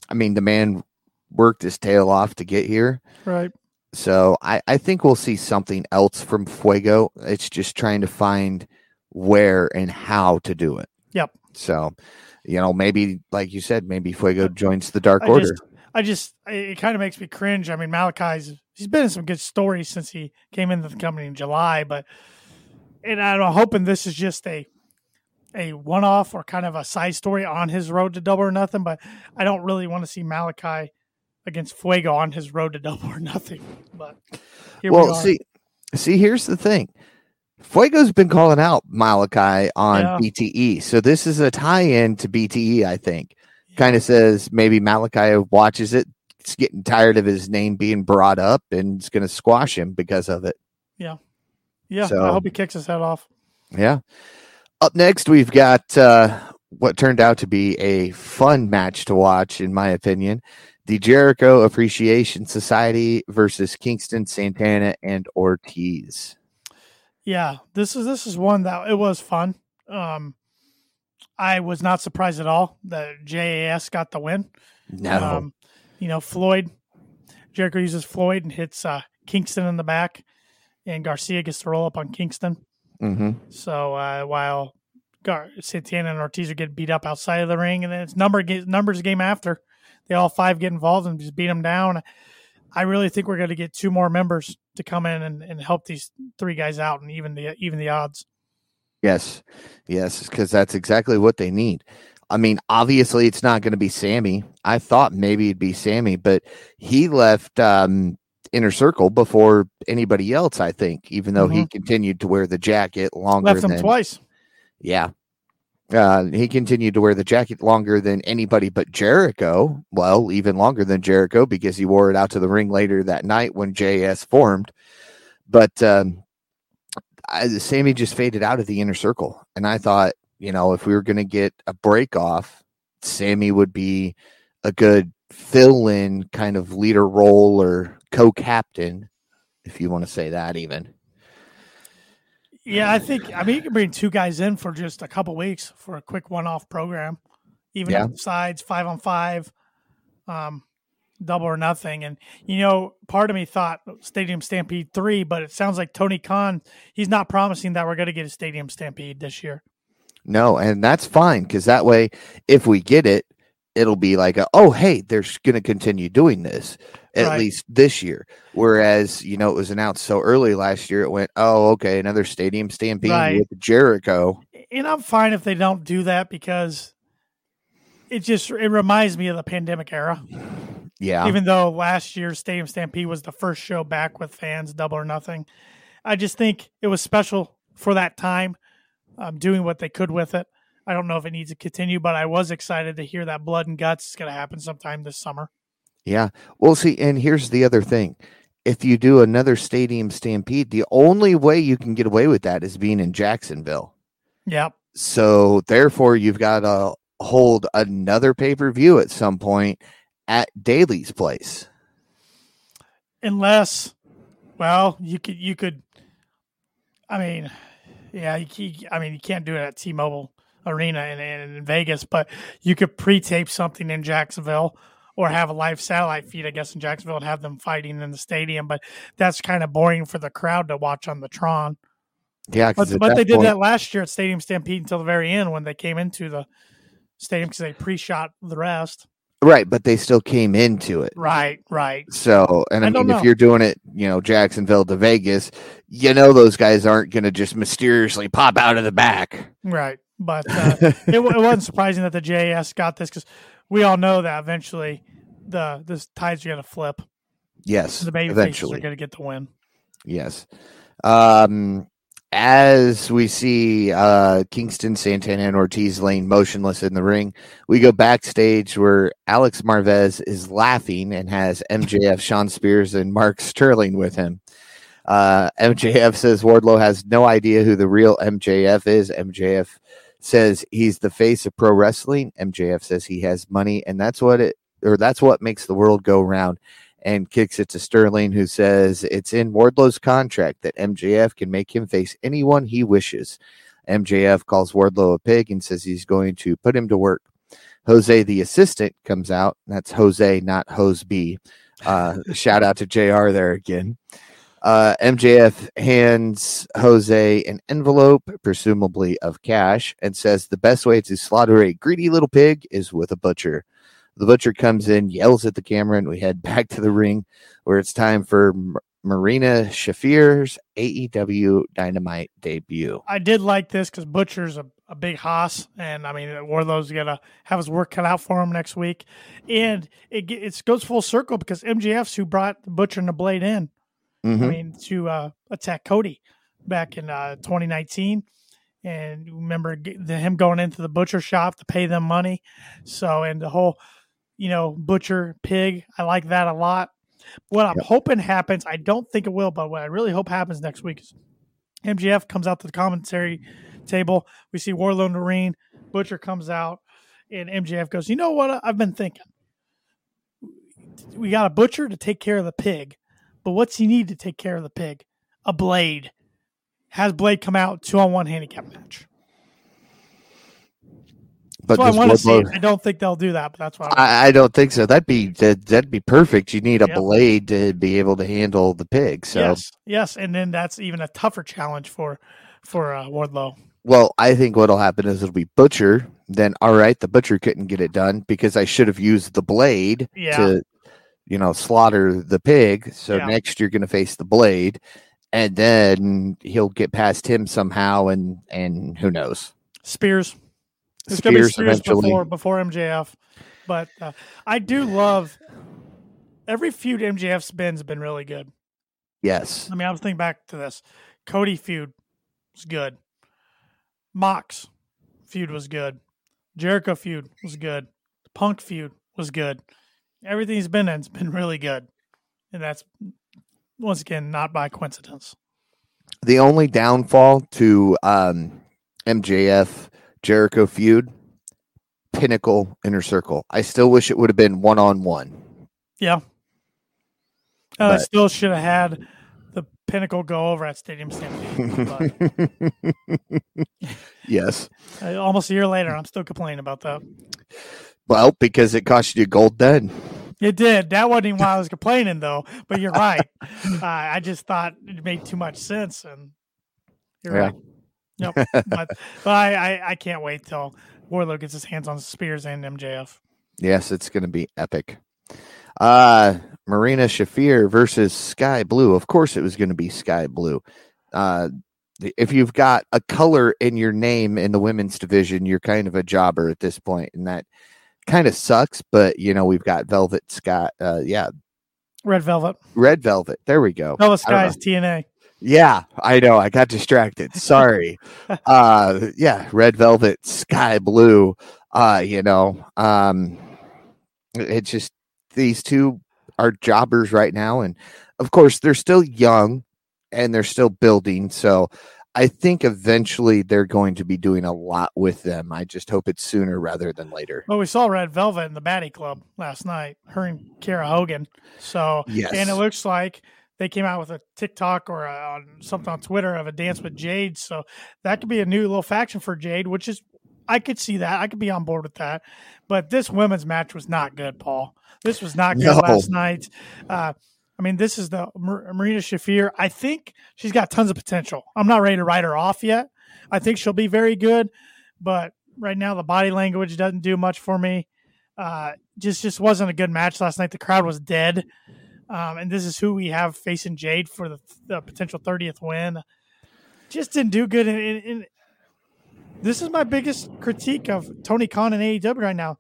I mean the man worked his tail off to get here. Right. So I, I think we'll see something else from Fuego. It's just trying to find where and how to do it. Yep. So, you know, maybe like you said, maybe Fuego joins the Dark I Order. just I just it kind of makes me cringe. I mean, Malachi's he's been in some good stories since he came into the company in July, but and I'm hoping this is just a a one off or kind of a side story on his road to double or nothing. But I don't really want to see Malachi against Fuego on his road to double or nothing. But here we well, are. see, see, here's the thing. Fuego's been calling out Malachi on Yeah. BTE, so this is a tie-in to BTE. I think kind of says maybe Malachi watches it. It's getting tired of his name being brought up and it's going to squash him because of it. yeah, so- I hope he kicks his head off. Yeah. Up next, we've got uh, what turned out to be a fun match to watch, in my opinion. The Jericho Appreciation Society versus Kingston, Santana, and Ortiz. Yeah, this is this is one that it was fun. Um, I was not surprised at all that JAS got the win. No. Um, you know, Floyd, Jericho uses Floyd and hits uh, Kingston in the back, and Garcia gets to roll up on Kingston. hmm So uh, while Gar- Santana and Ortiz are getting beat up outside of the ring, and then it's number ga- numbers game after they all five get involved and just beat them down. I really think we're going to get two more members to come in and, and help these three guys out and even the even the odds. Yes. Yes, because that's exactly what they need. I mean, obviously, it's not going to be Sammy. I thought maybe it'd be Sammy, but he left um, Inner Circle before anybody else, I think, even though he continued to wear the jacket longer Left them than twice. Yeah. Uh, he continued to wear the jacket longer than anybody but Jericho. Well, even longer than Jericho because he wore it out to the ring later that night when JS formed. But um, I, Sammy just faded out of the inner circle. And I thought, you know, if we were going to get a break off, Sammy would be a good fill in kind of leader role or co captain, if you want to say that even. Yeah, I think I mean you can bring two guys in for just a couple weeks for a quick one-off program, even Yeah. sides, five on five, um, double or nothing. And you know, part of me thought Stadium Stampede three, but it sounds like Tony Khan he's not promising that we're going to get a Stadium Stampede this year. No, and that's fine because that way, if we get it, it'll be like, a, oh, hey, they're going to continue doing this at Right. least this year. Whereas, you know, it was announced so early last year, it went, oh, okay, another stadium stampede Right. with Jericho. And I'm fine if they don't do that because it just it reminds me of the pandemic era. Yeah, even though last year's Stadium Stampede was the first show back with fans, double or nothing. I just think it was special for that time, um, doing what they could with it. I don't know if it needs to continue, but I was excited to hear that Blood and Guts is going to happen sometime this summer. yeah. Well, see, and here's the other thing. If you do another stadium stampede, the only way you can get away with that is being in Jacksonville. Yep. So therefore, you've got to hold another pay per view at some point at Daly's place. Unless, well, you could, you could, I mean, yeah, you, I mean, you can't do it at T-Mobile Arena in, in, Vegas, but you could pre-tape something in Jacksonville or have a live satellite feed, I guess, in Jacksonville and have them fighting in the stadium. But that's kind of boring for the crowd to watch on the Tron. Yeah, But, but they did that last year at Stadium Stampede until the very end when they came into the stadium because they pre-shot the rest. right, but they still came into it. Right, right. So, and I, I mean, if you're doing it, you know, Jacksonville to Vegas, you know, those guys aren't going to just mysteriously pop out of the back. Right. But uh, it, it wasn't surprising that the JAS got this because we all know that eventually the the tides are going to flip. Yes, The baby faces eventually. are going to get the win. Yes. Um, as we see uh, Kingston, Santana, and Ortiz laying motionless in the ring, we go backstage where Alex Marvez is laughing and has MJF, Shawn Spears, and Mark Sterling with him. Uh, MJF says Wardlow has no idea who the real MJF is. MJF says he's the face of pro wrestling. MJF says he has money, and that's what it or that's what makes the world go round and kicks it to Sterling, who says it's in Wardlow's contract that MJF can make him face anyone he wishes. MJF calls Wardlow a pig and says he's going to put him to work. Jose, the assistant, comes out. That's Jose, not Hose B. Uh, shout out to JR there again. Uh, MJF hands Jose an envelope, presumably of cash, and says the best way to slaughter a greedy little pig is with a butcher. The butcher comes in, yells at the camera, and we head back to the ring where it's time for M- Marina Shafir's AEW Dynamite debut. I did like this because Butcher's a, a big hoss, and I mean Wardlow's gonna have his work cut out for him next week, and it it goes full circle because MJF's who brought the Butcher and the Blade in. Mhm. I mean, to uh, attack Cody back in uh, 2019. And remember the, him going into the butcher shop to pay them money. So, and the whole, you know, butcher pig, I like that a lot. What I'm Yep. hoping happens, I don't think it will, but what I really hope happens next week is MJF comes out to the commentary table. We see the ring. Butcher comes out, and MJF goes, You know what? I've been thinking. We got a butcher to take care of the pig. But what's he need to take care of the pig? A blade. Has Blade come out two on one handicap match? But That's what I want to see. I don't think they'll do that, but that's I, I, I don't think so. That'd be that, that'd be perfect. You need a Yep. blade to be able to handle the pig. So, yes, yes, and then that's even a tougher challenge for for uh, Wardlow. well, I think what'll happen is it'll be butcher. Then, all right, the butcher couldn't get it done because I should have used the blade Yeah. to, you know, slaughter the pig. So Yeah. next you're going to face the blade, and then he'll get past him somehow, and and who knows? Spears. It's gonna be Spears Spears eventually. before before MJF, but uh, I do love every feud MJF's been has been really good. Yes, I mean, I was thinking back to this. Cody feud was good. Mox feud was good. Jericho feud was good. Punk feud was good. Everything he's been in's been really good, and that's once again not by coincidence. the only downfall to um, MJF Jericho feud, Pinnacle Inner Circle. I still wish it would have been one on one. Yeah, I still should have had the pinnacle go over at Stadium Stampede. yes. almost a year later, I'm still complaining about that. Well, because it cost you gold then. It did. That wasn't even why I was complaining, though. But you're right. uh, I just thought it made too much sense, and you're Yeah. right. Yep. but but I, I I can't wait till Wardlow gets his hands on Spears and MJF. Yes, it's going to be epic. Uh Marina Shafir versus Sky Blue. Of course, it was going to be Sky Blue. Uh, if you've got a color in your name in the women's division, you're kind of a jobber at this point, and that kind of sucks. But you know, we've got Velvet Sky. Uh, yeah, Red Velvet. Red Velvet. There we go. Velvet I don't Sky is TNA. Yeah, I know. I got distracted. Sorry. uh yeah, red velvet, sky blue. Uh, you know, um it's just these two are jobbers right now and of course they're still young and they're still building, so I think eventually they're going to be doing a lot with them. I just hope it's sooner rather than later. Well, we saw Red Velvet in the Batty Club last night, her and Kiera Hogan. So, Yes. and it looks like they came out with a TikTok or a, on something on Twitter of a dance with Jade. So that could be a new little faction for Jade, which is I could see that. I could be on board with that. But this women's match was not good, Paul. This was not good No. last night. Uh, I mean, this is the Mar- Marina Shafir. I think she's got tons of potential. I'm not ready to write her off yet. I think she'll be very good, but right now the body language doesn't do much for me. Uh, just just wasn't a good match last night. The crowd was dead, um, and this is who we have facing Jade for the, the potential 30th win. Just didn't do good. And, this is my biggest critique of Tony Khan and AEW right now.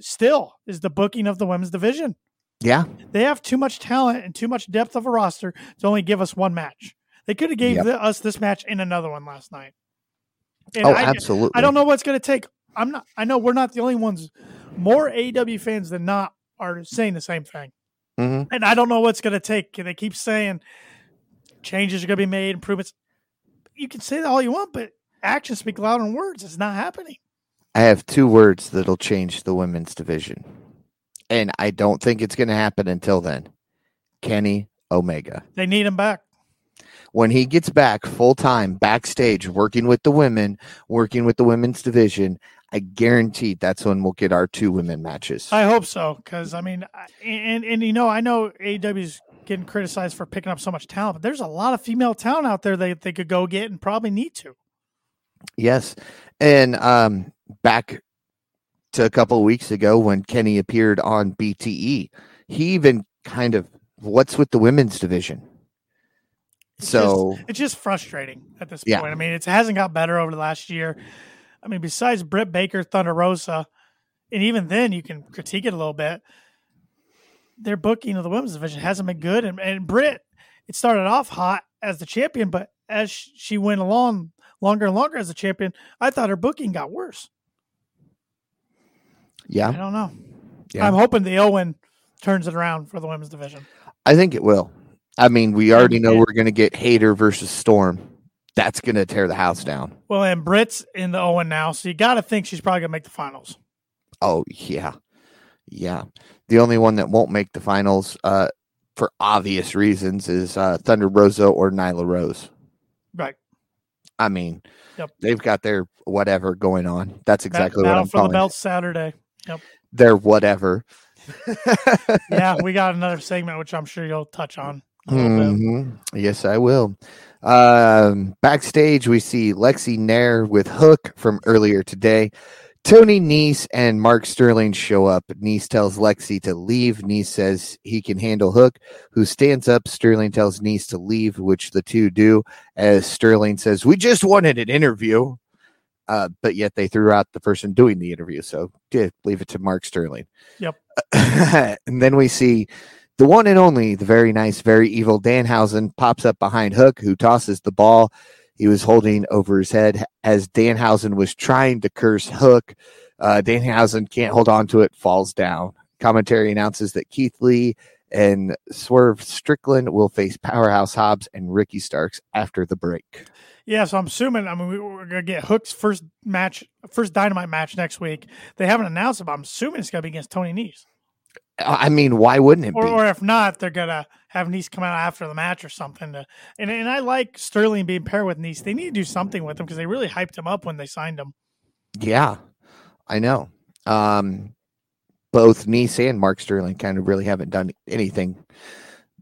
Still, is the booking of the women's division. Yeah. They have too much talent and too much depth of a roster to only give us one match. They could have gave Yep. the- us this match and another one last night. And oh, I, absolutely. I don't know what's going to take. I'm not. I know we're not the only ones. More AEW fans than not are saying the same thing, Mhm. and I don't know what's going to take. They keep saying changes are going to be made, improvements. You can say that all you want, but actions speak louder than words. It's not happening. I have two words that'll change the women's division. And I don't think it's going to happen until then. Kenny Omega. They need him back. When he gets back full time backstage working with the women, working with the women's division, I guarantee that's when we'll get our two women matches. I hope so, because I mean, and and you know, I know AEW's getting criticized for picking up so much talent, but there's a lot of female talent out there that they could go get and probably need to. Yes. And um back to a couple of weeks ago when Kenny appeared on BTE, he even kind of what's with the women's division? It's So it's just frustrating at this Yeah. point. I mean, it hasn't got better over the last year. I mean, besides Britt Baker, Thunder Rosa, and even then you can critique it a little bit. Their booking of the women's division hasn't been good, and, and Britt, it started off hot as the champion, but as she went along longer and longer as a champion, I thought her booking got worse. I don't know. Yeah. I'm hoping the Owen turns it around for the women's division. I think it will. I mean, we already know we're going to get Hayter versus Storm. That's going to tear the house down. Well, and Britt's in the Owen now, so you got to think she's probably gonna make the finals. Oh yeah, yeah. The only one that won't make the finals, uh, for obvious reasons, is uh, Thunder Rosa or Nyla Rose. Right. I mean, Yep. they've got their whatever going on. That's exactly what I'm for the belt Saturday. Their whatever. Yeah, we got another segment which I'm sure you'll touch on. A little bit. Mhm. Yes, I will. Um, backstage, we see Lexi Nair with Hook from earlier today. Tony Nese and Mark Sterling show up. Nese tells Lexi to leave. Nese says he can handle Hook, who stands up. Sterling tells Nese to leave, which the two do. As Sterling says, We just wanted an interview. Uh, but yet they threw out the person doing the interview. So yeah, leave it to Mark Sterling. Yep. and then we see the one and only, the very nice, very evil Danhausen pops up behind Hook, who tosses the ball he was holding over his head as Danhausen was trying to curse Hook. Uh, Danhausen can't hold on to it, falls down. Commentary announces that Keith Lee and Swerve Strickland will face Powerhouse Hobbs and Ricky Starks after the break. Yeah, so I'm assuming. I mean, we- we're gonna get Hook's first match, first Dynamite match next week. They haven't announced it, but I'm assuming it's gonna be against Tony Nese. I mean, why wouldn't it or, be? or if not, they're gonna have Nice come out after the match or something. To, and and I like Sterling being paired with Nice. They need to do something with him because they really hyped him up when they signed him. Yeah, I know. Um, both Nice and Mark Sterling kind of really haven't done anything,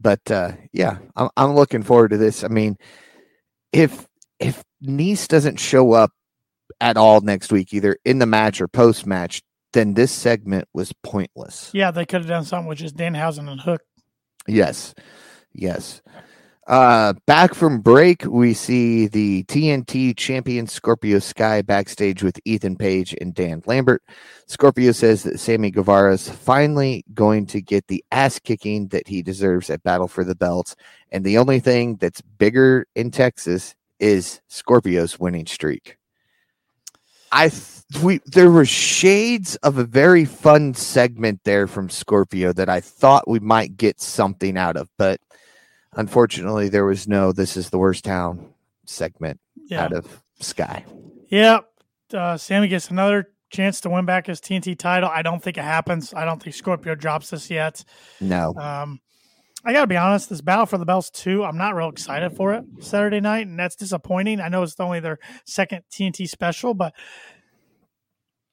but uh, yeah, I'm I'm looking forward to this. I mean, if if Nice doesn't show up at all next week, either in the match or post match, then this segment was pointless. Yeah, they could have done something with just Danhausen and Hook. Yes. Yes. Uh, back from break, we see the TNT champion Scorpio Sky backstage with Ethan Page and Dan Lambert. Scorpio says that Sammy Guevara is finally going to get the ass kicking that he deserves at Battle for the Belts. And the only thing that's bigger in Texas is Scorpio's winning streak. I th- we there were shades of a very fun segment there from Scorpio that I thought we might get something out of, but unfortunately there was no this is the worst town segment Yeah, out of Sky. yeah. Uh, Sammy gets another chance to win back his TNT title. I don't think it happens. I don't think Scorpio drops this yet. No. Um, I got to be honest, this Battle for the Belts 2, I'm not real excited for it Saturday night, and that's disappointing. I know it's only their second TNT special, but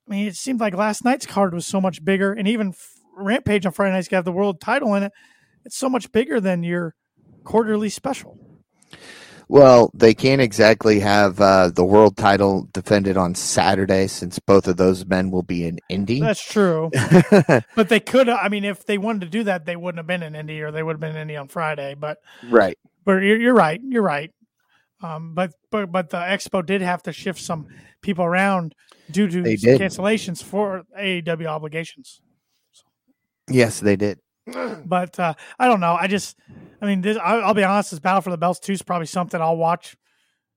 I mean, it seemed like last night's card was so much bigger, and even Rampage on Friday night's got the world title in it. It's so much bigger than your quarterly special. Well, they can't exactly have uh, the world title defended on Saturday since both of those men will be in Indy. That's true. but they could, I mean, if they wanted to do that, they wouldn't have been in Indy or they would have been in Indy on Friday. But right. But you're, you're right. You're right. Um, but but but the expo did have to shift some people around due to cancellations for AEW obligations. Yes, they did. But uh, I don't know. I just, I mean, this, I, I'll be honest. This Battle for the Belts two is probably something I'll watch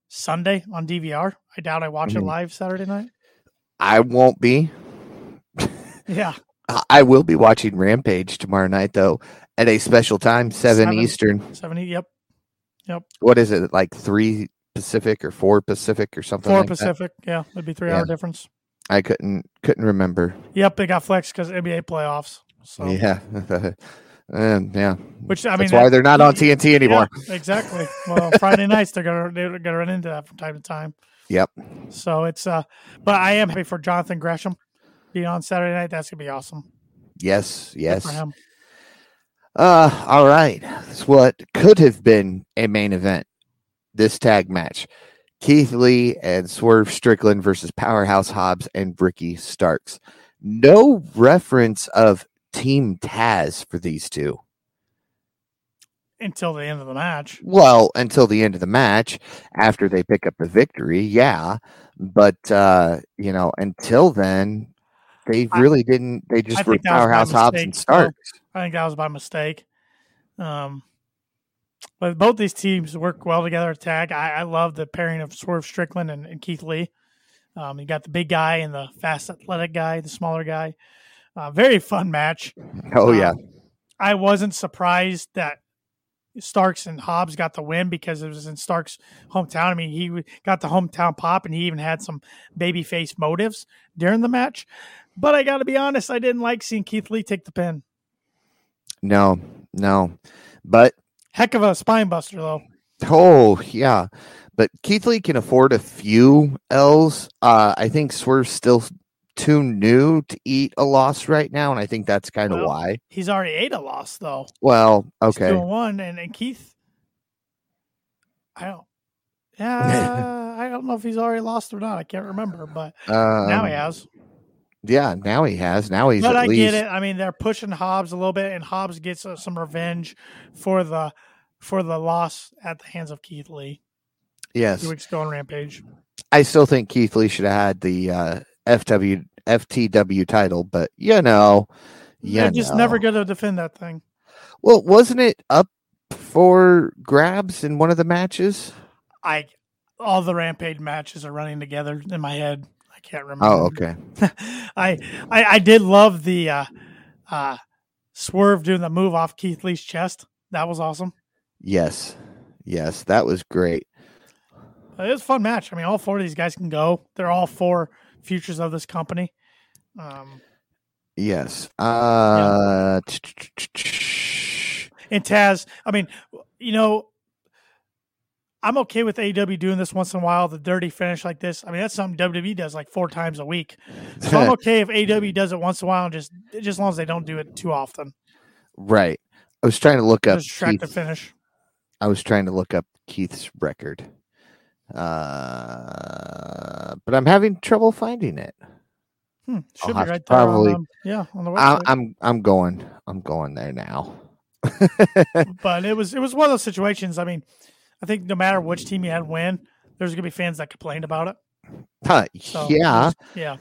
Sunday on DVR. I doubt I watch it Mhm. live Saturday night. I won't be. Yeah, I- will be watching Rampage tomorrow night though at a special time, seven, Seven. Eastern. Seven. Yep, Yep. What is it? Like three Pacific or four Pacific or something four like that? Pacific. Yeah, it'd be three Yeah. hour difference. I couldn't couldn't remember. Yep, they got flexed because NBA playoffs. So, Yeah. and yeah. which I mean, That's why they're not on TNT anymore. Yeah, exactly. Well, Friday nights they're gonna they're gonna run into that from time to time. Yep. So it's uh, but I am happy for Jonathan Gresham being on Saturday night. That's gonna be awesome. Yes, Good yes. for him. Uh all right. That's what could have been a main event. This tag match. Keith Lee and Swerve Strickland versus Powerhouse Hobbs and Ricky Starks. No reference of Team Taz for these two. Until the end of the match. Well, until the end of the match, after they pick up the victory, yeah. But uh, you know, until then, they I- really didn't. They just were Powerhouse Hobbs and. Starks. I think that was by mistake. Um, but both these teams work well together. Tag. I, I love the pairing of Swerve Strickland and, and Keith Lee. Um, you got the big guy and the fast athletic guy, the smaller guy. Uh, very fun match. Oh Um, yeah, I wasn't surprised that Starks and Hobbs got the win because it was in Starks' hometown. I mean, he got the hometown pop, and he even had some babyface motives during the match. But I got to be honest, I didn't like seeing Keith Lee take the pin. no, no. But Heck of a spine buster, though. oh yeah, but Keith Lee can afford a few L's. Uh, I think Swerve's still too new to eat a loss right now, and I think that's kind of Well, why. He's already ate a loss, though. Well, okay. one, and, and Keith, I don't. Yeah, I don't know if he's already lost or not. I can't remember, but now he Um, has. Yeah, now he has. Now he's but I least get it. I mean, they're pushing Hobbs a little bit, and Hobbs gets uh, some revenge for the for the loss at the hands of Keith Lee yes. two weeks ago on Rampage. I still think Keith Lee should have had the uh, FW FTW title, but you know, yeah, They're just never going to defend that thing. Well, wasn't it up for grabs in one of the matches? I all the Rampage matches are running together in my head. I can't remember. Oh, okay. I, I I did love the uh, uh, swerve doing the move off Keith Lee's chest. That was awesome. Yes, yes, that was great. It was a fun match. I mean, all four of these guys can go. They're all four futures of this company. Um, Yes. Uh, And Taz, I mean, you know, I'm okay with AEW doing this once in a while, the dirty finish like this. I mean, that's something WWE does like four times a week. So I'm okay if AEW does it once in a while, and just just as long as they don't do it too often. right. I was trying to look up Just track the Keith, finish. I was trying to look up Keith's record. Uh, but I'm having trouble finding it. Hmm, I'll should be right there. probably- on, um, yeah, on the I, website. I'm I'm going I'm going there now. but it was it was one of those situations. I mean, I think no matter which team you had win, there's gonna be fans that complained about it. Huh, So yeah, yeah.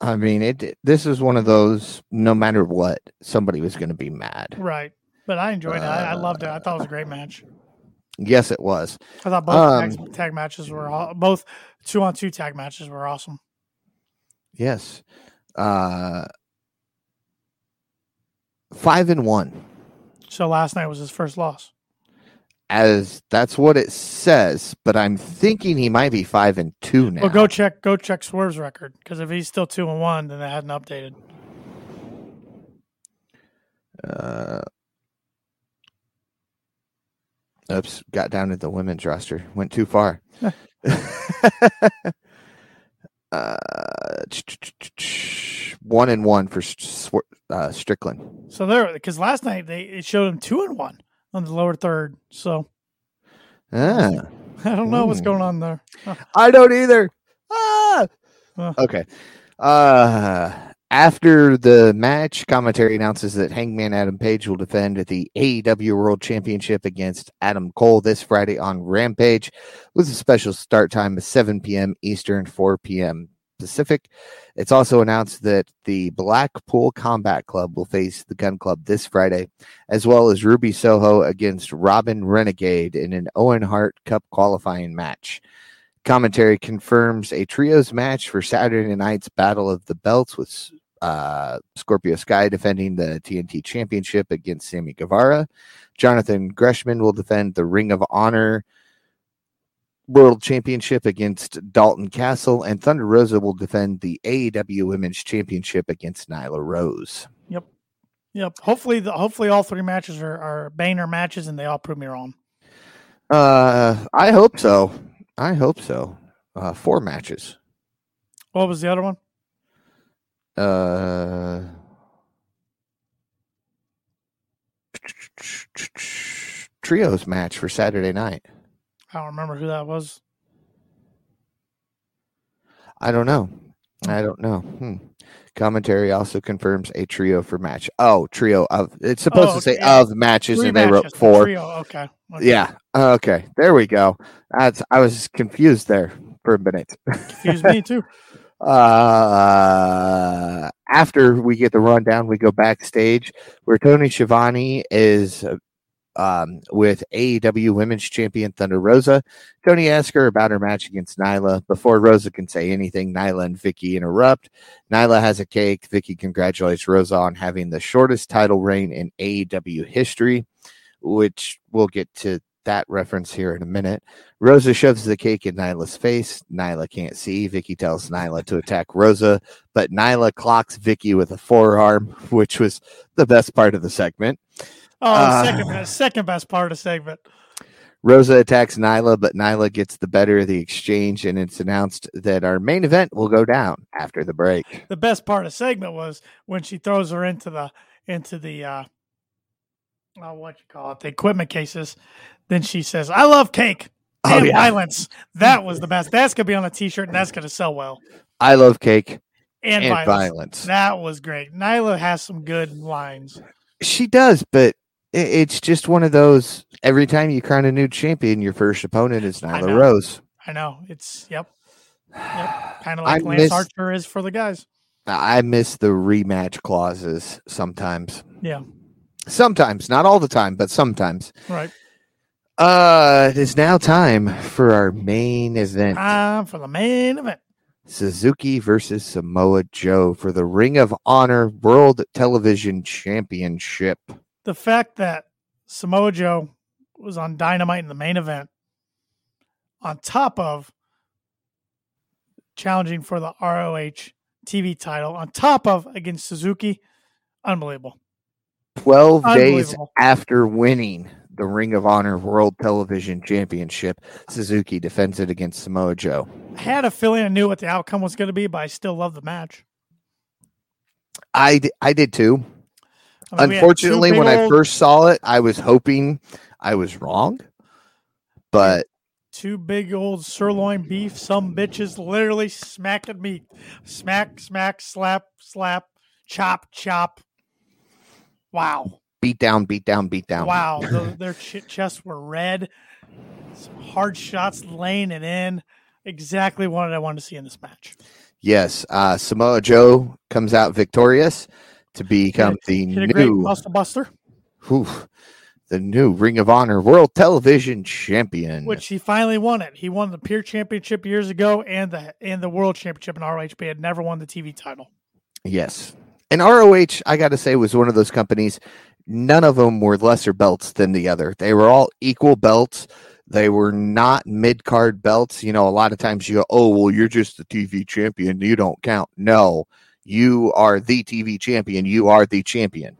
I mean it. This is one of those. No matter what, somebody was going to be mad. Right. But I enjoyed it. I, I loved it. I thought it was a great match. Yes, it was. I thought both Um, tag, tag matches were all, both two on two tag matches were awesome. Yes. Uh, five and one. So last night was his first loss. as that's what it says, but I'm thinking he might be five and two now. Well, go check go check Swerve's record because if he's still two and one, then they hadn't updated. Uh, oops, got down to the women's roster. Went too far. uh, one and one for uh, Strickland. So there, because last night they it showed him two and one on the lower third. So Ah, I don't know what's going on there. I don't either. Ah. Okay. Uh, after the match, commentary announces that Hangman Adam Page will defend the AEW World Championship against Adam Cole this Friday on Rampage, with a special start time of 7 p.m. Eastern, 4 p.m. Pacific. It's also announced that the Blackpool Combat Club will face the Gun Club this Friday, as well as Ruby Soho against Robyn Renegade in an Owen Hart Cup qualifying match. Commentary confirms a trios match for Saturday night's Battle of the Belts with uh, Scorpio Sky defending the TNT Championship against Sammy Guevara. Jonathan Gresham will defend the Ring of Honor World Championship against Dalton Castle, and Thunder Rosa will defend the AEW Women's Championship against Nyla Rose. Yep. Yep. Hopefully, the, hopefully all three matches are, are banger matches, and they all prove me wrong. Uh, I hope so. I hope so. Uh, four matches. What was the other one? Uh, trios match for Saturday night. I don't remember who that was. I don't know. I don't know. Hmm. Commentary also confirms a trio for match. Oh, trio of it's supposed Oh, to say okay, of matches, Three and they wrote matches, four. Trio. Okay. okay. Yeah. Okay. There we go. That's. I was confused there for a minute. Confused me too. uh, after we get the rundown, we go backstage where Tony Schiavone is um, with AEW Women's Champion Thunder Rosa. Tony asks her about her match against Nyla. Before Rosa can say anything, Nyla and Vicky interrupt. Nyla has a cake. Vicky congratulates Rosa on having the shortest title reign in AEW history, which we'll get to that reference here in a minute. Rosa shoves the cake in Nyla's face. Nyla can't see. Vicky tells Nyla to attack Rosa, but Nyla clocks Vicky with a forearm, which was the best part of the segment. Oh, Uh, second best, second best part of the segment. Rosa attacks Nyla, but Nyla gets the better of the exchange, and it's announced that our main event will go down after the break. The best part of the segment was when she throws her into the into the uh, oh, what you call it, the equipment cases. Then she says, "I love cake Oh, and yeah. violence." That was the best. That's gonna be on a T-shirt, and that's gonna sell well. I love cake And, and violence. violence. That was great. Nyla has some good lines. She does, but it's just one of those. Every time you crown a new champion, your first opponent is Nyla know. Rose. I know it's yep, yep. Kind of like I Lance miss- Archer is for the guys. I miss the rematch clauses sometimes. Yeah, Sometimes, not all the time, but sometimes. right. Uh, it is now time for our main event. Time for the main event. Suzuki versus Samoa Joe for the Ring of Honor World Television Championship. the fact that Samoa Joe was on Dynamite in the main event, on top of challenging for the ROH TV title on top of against Suzuki. Unbelievable. 12 days after winning the Ring of Honor World Television Championship, Suzuki defends it against Samoa Joe. I had a feeling I knew what the outcome was going to be, but I still love the match. I, d- I did too. I mean, we had two Unfortunately, when I first saw it, I was hoping I was wrong. But two big old sirloin beef, some bitches literally smacking me, smack, smack, slap, slap, chop, chop. Wow. Beat down, beat down, beat down. Wow, the, their ch- chests were red. Some hard shots laying it in. Exactly what I wanted to see in this match. Yes, uh, Samoa Joe comes out victorious to become the Hit new, muscle buster, whew, the new Ring of Honor World Television Champion. which he finally won it. He won the Pure Championship years ago and the and the World Championship in ROH, but he had never won the TV title. Yes. And ROH, I got to say, was one of those companies. None of them were lesser belts than the other. They were all equal belts. They were not mid card belts. You know, a lot of times you go, oh, well, you're just the TV champion. You don't count. No, you are the TV champion. You are the champion.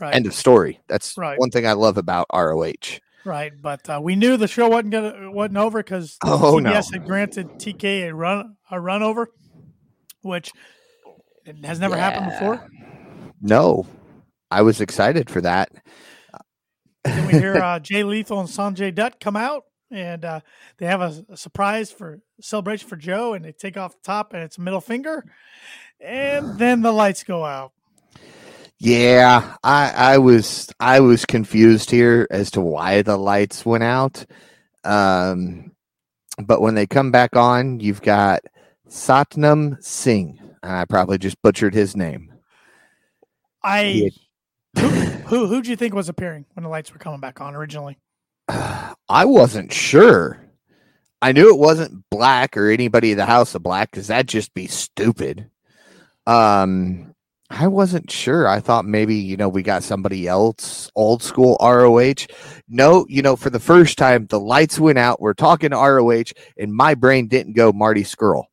Right. End of story. That's Right. one thing I love about ROH. Right, but uh, we knew the show wasn't gonna wasn't over because Oh, no. TBS had granted TK a run a run over, which has never happened before. No, I was excited for that. Then we hear uh, Jay Lethal and Sanjay Dutt come out, and uh, they have a, a surprise for celebration for Joe, and they take off the top, and it's a middle finger, and then the lights go out. Yeah, I I was I was confused here as to why the lights went out. Um but when they come back on, you've got Satnam Singh. And I probably just butchered his name. I who who who'd you think was appearing when the lights were coming back on originally? I wasn't sure. I knew it wasn't black or anybody in the house of black because that'd just be stupid. Um I wasn't sure. I thought maybe, you know, we got somebody else, old school ROH. No, you know, for the first time, the lights went out. We're talking to ROH, and my brain didn't go Marty Scurll.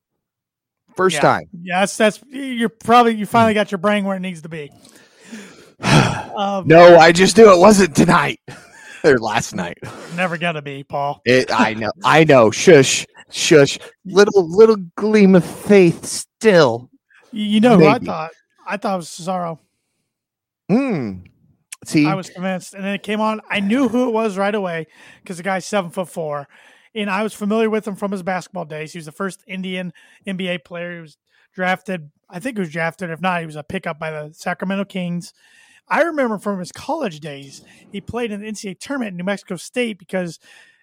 First Yeah. time. Yes, that's you're probably you finally got your brain where it needs to be. Um, No, I just knew it wasn't tonight or last night. never gonna be, Paul. It, I know, I know. Shush, shush. Little, little gleam of faith still. You you know who I thought? I thought it was Cesaro. Hmm. See, I was convinced, and then it came on. I knew who it was right away because the guy's seven foot four, and I was familiar with him from his basketball days. He was the first Indian NBA player. He was drafted. I think he was drafted. If not, he was a pickup by the Sacramento Kings. I remember from his college days, he played in the NCAA tournament in New Mexico State because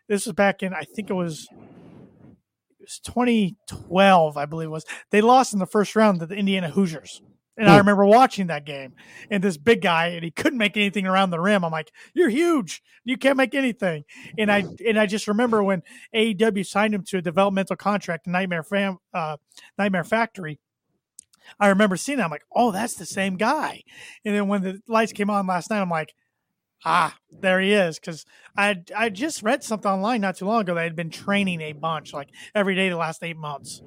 this was back in I think it was it was 2012, I believe it was. They lost in the first round to the Indiana Hoosiers. And I Hmm. remember watching that game and this big guy and he couldn't make anything around the rim. I'm like, you're huge. You can't make anything. And I and I just remember when AEW signed him to a developmental contract, Nightmare Fam, uh, Nightmare Factory. I remember seeing that. I'm like, oh, that's the same guy. And then when the lights came on last night, I'm like, ah, there he is. Because I I just read something online not too long ago that had been training a bunch, like every day the last eight months.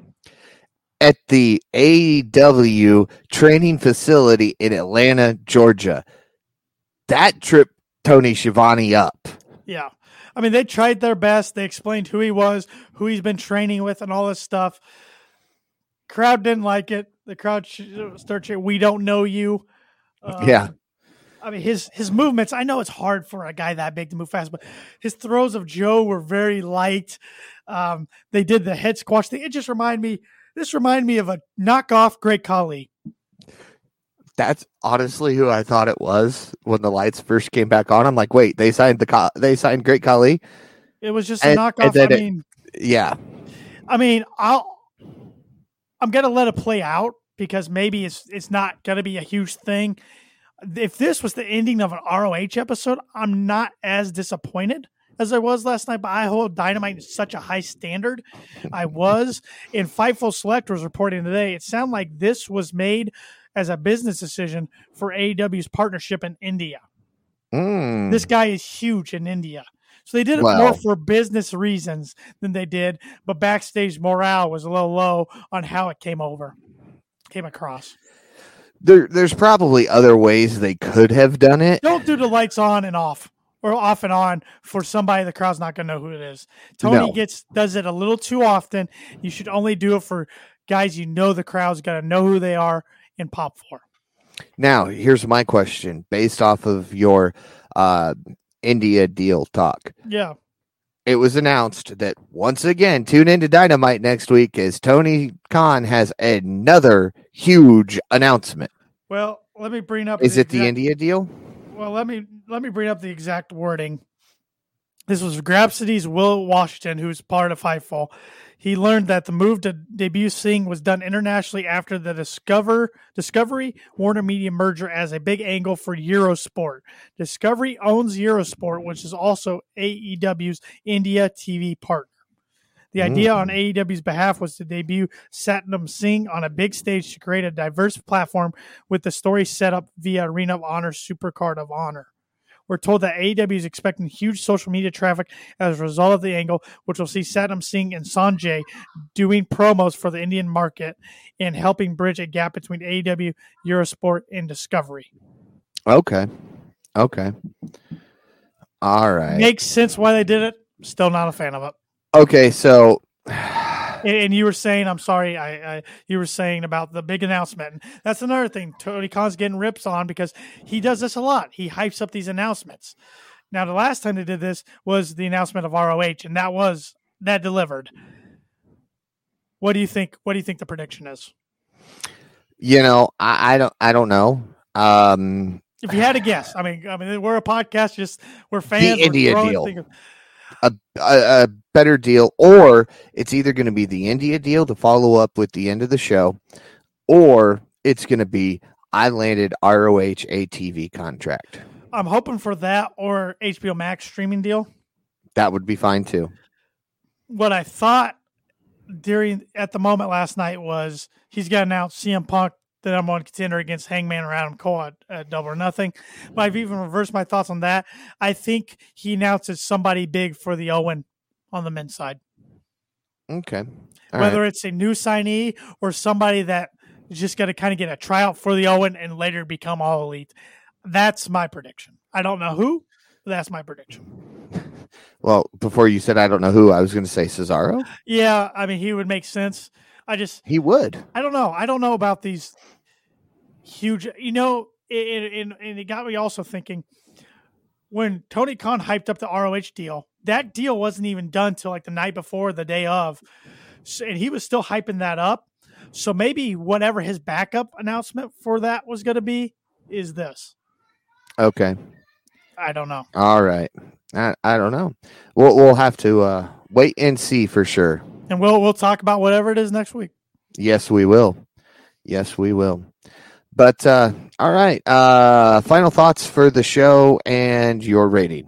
at the AEW training facility in Atlanta, Georgia. That tripped Tony Schiavone up. Yeah. I mean, they tried their best. They explained who he was, who he's been training with, and all this stuff. Crowd didn't like it. The crowd started "We don't know you." Um, Yeah. I mean his his movements. I know it's hard for a guy that big to move fast, but his throws of Joe were very light. Um, they did the head squash thing. It just reminded me. This reminded me of a knockoff Great Khali. That's honestly who I thought it was when the lights first came back on. I'm like, wait, they signed the they signed Great Khali. It was just a knockoff. and I it- mean, Yeah, I mean, I'll I'm gonna let it play out because maybe it's it's not gonna be a huge thing. If this was the ending of an ROH episode, I'm not as disappointed as I was last night. But I hold Dynamite in such a high standard. I was. And Fightful Select was reporting today. It sounded like this was made as a business decision for AEW's partnership in India. Mm. This guy is huge in India. So they did it more for business reasons than they did, but backstage morale was a little low on how it came over. came across. There, there's probably other ways they could have done it. Don't do the lights on and off or off and on for somebody the crowd's not going to know who it is. Tony No. gets does it a little too often. You should only do it for guys you know the crowd's going to know who they are and pop for. Now, here's my question based off of your uh, India deal talk. Yeah. It was announced that once again, tune into Dynamite next week as Tony Khan has another huge announcement. Well, let me bring up Is it the India deal? Well, let me let me bring up the exact wording. This was Grapsity's Will Washington, who's part of Fightful. He learned that the move to debut Singh was done internationally after the Discover Discovery Warner Media merger as a big angle for Eurosport. Discovery owns Eurosport, which is also AEW's India TV partner. The idea on mm. AEW's behalf was to debut Satnam Singh on a big stage to create a diverse platform with the story set up via Arena of Honor Supercard of Honor. We're told that AEW is expecting huge social media traffic as a result of the angle, which will see Satnam Singh and Sanjay doing promos for the Indian market and helping bridge a gap between AEW, Eurosport, and Discovery. Okay. Okay. All right. Makes sense why they did it. Still not a fan of it. Okay, so And, you were saying, I'm sorry, I, I you were saying about the big announcement. And that's another thing. Tony Khan's getting rips on because he does this a lot. He hypes up these announcements. Now, the last time they did this was the announcement of ROH, and that was that delivered. What do you think? What do you think the prediction is? you know, I, I don't I don't know. Um If you had a guess, I mean, I mean, we're a podcast, just we're fans. we're India deal. things- a, a, a better deal, or it's either going to be the India deal to follow up with the end of the show, or it's going to be I landed ROH ATV contract. I'm hoping for that or HBO Max streaming deal. That would be fine too. what I thought during at the moment last night was he's got announced CM Punk the number one contender against Hangman or Adam Cole at, at Double or Nothing. But I've even reversed my thoughts on that. I think he announces somebody big for the Owen on the men's side, Okay. All whether right. it's a new signee or somebody that is just going to kind of get a tryout for the Owen and later become all elite. That's my prediction. I don't know who. But that's my prediction. Well, before you said I don't know who, I was going to say Cesaro. Yeah, I mean he would make sense. I just He would. I don't know. I don't know about these huge. You know, it, it, and it got me also thinking when Tony Khan hyped up the ROH deal. That deal wasn't even done till like the night before, the day of, so, and he was still hyping that up. So maybe whatever his backup announcement for that was going to be is this. Okay. I don't know. All right. I, I don't know. We'll we'll have to uh, wait and see for sure. And we'll we'll talk about whatever it is next week. Yes, we will. Yes, we will. But uh, all right. Uh, final thoughts for the show and your rating.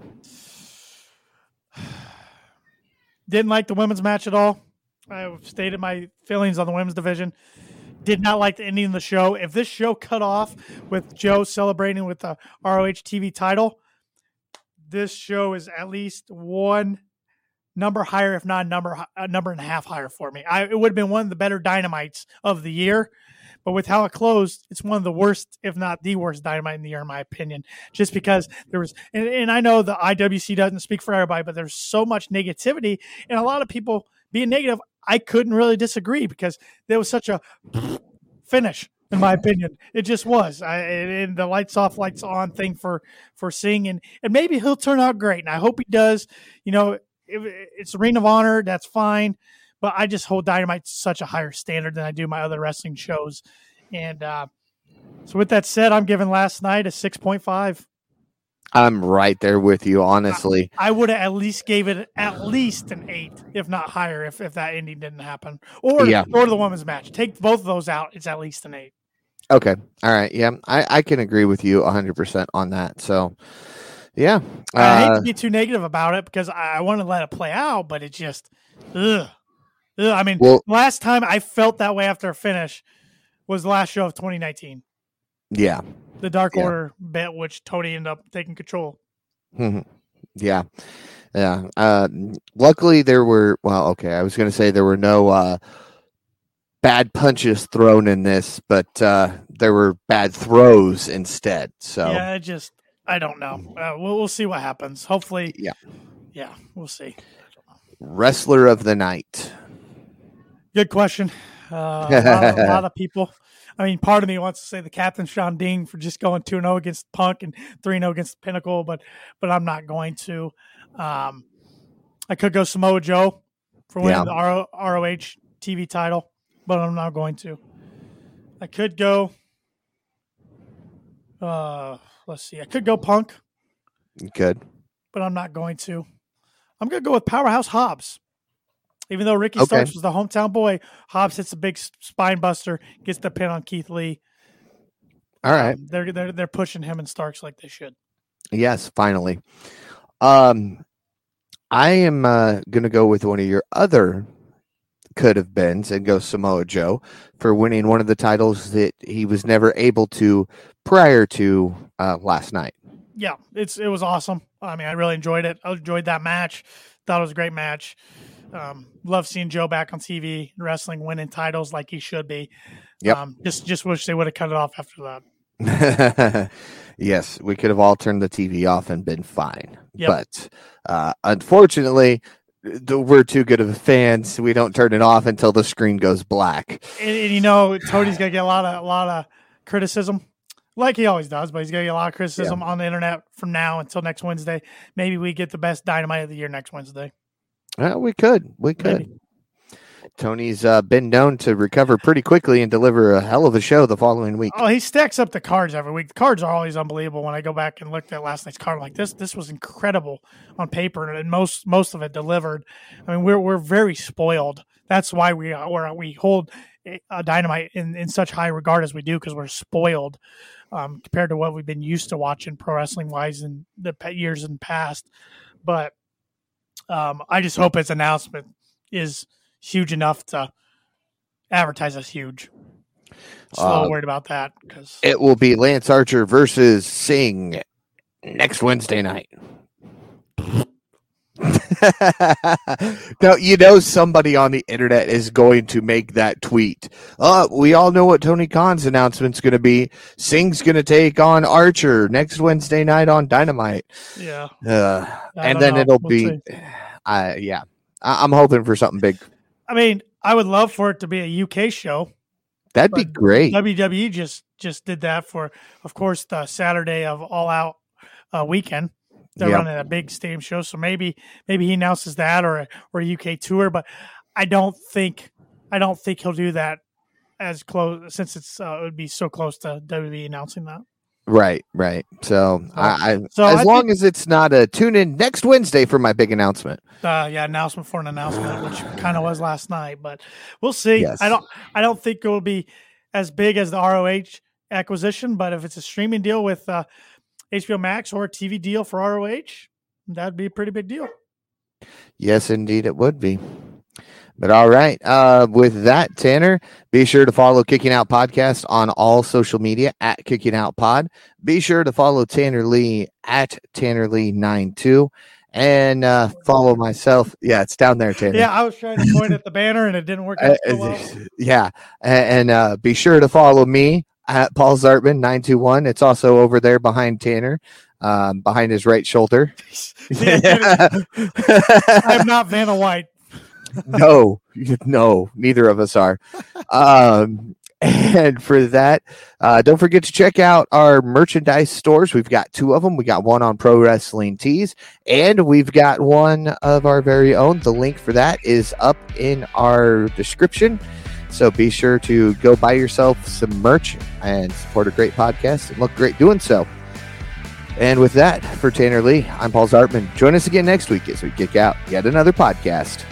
Didn't like the women's match at all. I have stated my feelings on the women's division. Did not like the ending of the show. If this show cut off with Joe celebrating with the ROH TV title, this show is at least one number higher, if not number a uh, number and a half higher for me. I, it would have been one of the better dynamites of the year. But with how it closed, it's one of the worst, if not the worst, dynamite in the year, in my opinion. Just because there was, and, and I know the IWC doesn't speak for everybody, but there's so much negativity, and a lot of people being negative. I couldn't really disagree because there was such a finish, in my opinion. It just was. I, and the lights off, lights on thing for for Singh, and and maybe he'll turn out great, and I hope he does. You know, if it's a Ring of Honor, that's fine but I just hold Dynamite to such a higher standard than I do my other wrestling shows. And uh, so, with that said, I'm giving last night a 6.5. I'm right there with you, honestly. I would have at least gave it at least an eight, if not higher, if, if that ending didn't happen. Or Yeah. or the women's match. Take both of those out, it's at least an eight. Okay. All right. Yeah, I, I can agree with you 100% on that. So, yeah. I hate Uh, to be too negative about it because I, I want to let it play out, but it just, ugh. Ugh. I mean, Well- last time I felt that way after a finish was the last show of 2019. yeah. the Dark Yeah. Order bit, which Tony ended up taking control. Mhm. yeah. Yeah. Uh, luckily, there were, well, okay. I was going to say there were no uh, bad punches thrown in this, but uh, there were bad throws instead. So yeah, it just I don't know. Uh, we'll we'll see what happens. Hopefully, Yeah. yeah, we'll see. wrestler of the night. Good question. Uh, a, lot of, a lot of people. I mean, part of me wants to say the captain Shawn Dean for just going two 0 against Punk and three 0 against Pinnacle, but but I'm not going to. Um, I could go Samoa Joe for winning Yeah. the RO, ROH TV title, but I'm not going to. I could go. Uh, let's see. I could go Punk, Good. but I'm not going to. I'm going to go with Powerhouse Hobbs. Even though Ricky Okay. Starks was the hometown boy, Hobbs hits a big spine buster, gets the pin on Keith Lee. All right. Um, they're they're they're pushing him and Starks like they should. Yes, finally. Um, I am uh, going to go with one of your other could have been, and go Samoa Joe for winning one of the titles that he was never able to prior to uh, last night. Yeah, it's it was awesome. I mean, I really enjoyed it. I enjoyed that match. Thought it was a great match. Um, love seeing Joe back on TV wrestling, winning titles like he should be. Yep. Um, just just wish they would have cut it off after that. yes, we could have all turned the TV off and been fine. Yep. But uh, unfortunately, we're too good of a fans. We don't turn it off until the screen goes black. And, and you know, Tony's gonna get a lot of a lot of criticism, like he always does. But he's gonna get a lot of criticism on the internet from now until next Wednesday. Maybe we get the best dynamite of the year next Wednesday. Well, we could. We could. Maybe. Tony's uh, been known to recover pretty quickly and deliver a hell of a show the following week. Oh, he stacks up the cards every week. The cards are always unbelievable. When I go back and looked at last night's card, I'm like this this was incredible on paper, and most most of it delivered. I mean, we're we're very spoiled. That's why we uh, we're, we hold a dynamite in, in such high regard as we do because we're spoiled um, compared to what we've been used to watching pro wrestling wise in the years in past. But um, I just hope its announcement is huge enough to advertise us huge. Just a little Uh, worried about that because It will be Lance Archer versus Singh next Wednesday night. now you know somebody on the internet is going to make that tweet. Uh, we all know what Tony Khan's announcement's going to be. Singh's going to take on Archer next Wednesday night on Dynamite. yeah, Uh, and then know. it'll We'll be, uh, yeah. I- I'm hoping for something big. I mean, I would love for it to be a UK show. That'd be great. WWE just just did that for, of course, the Saturday of All Out uh, weekend. They're Yeah. running a big stadium show, so maybe maybe he announces that or a, or a UK tour. But I don't think I don't think he'll do that as close since it's uh, it would be so close to WWE announcing that. Right, right. So, I, I so as I long think- as it's not a tune in next Wednesday for my big announcement. uh, yeah, announcement for an announcement, which kind of was last night, but we'll see. Yes. I don't, I don't think it will be as big as the ROH acquisition, but if it's a streaming deal with uh, HBO Max or a TV deal for ROH, that'd be a pretty big deal. Yes, indeed, it would be. But all right. Uh, with that, Tanner, be sure to follow Kicking Out Podcast on all social media at Kicking Out Pod. Be sure to follow Tanner Lee at Tanner Lee 92 and uh, follow myself. Yeah, it's down there, Tanner. Yeah, I was trying to point at the banner and it didn't work out so well. yeah. And uh, be sure to follow me at Paul Zartman 921. It's also over there behind Tanner, um, behind his right shoulder. See, I am not Vanna White. No, no, neither of us are. Um, and for that, uh, don't forget to check out our merchandise stores. We've got two of them. We got one on Pro Wrestling Tees, and we've got one of our very own. The link for that is up in our description. So be sure to go buy yourself some merch and support a great podcast and look great doing so. And with that, for Tanner Lee, I'm Paul Zartman. Join us again next week as we kick out yet another podcast.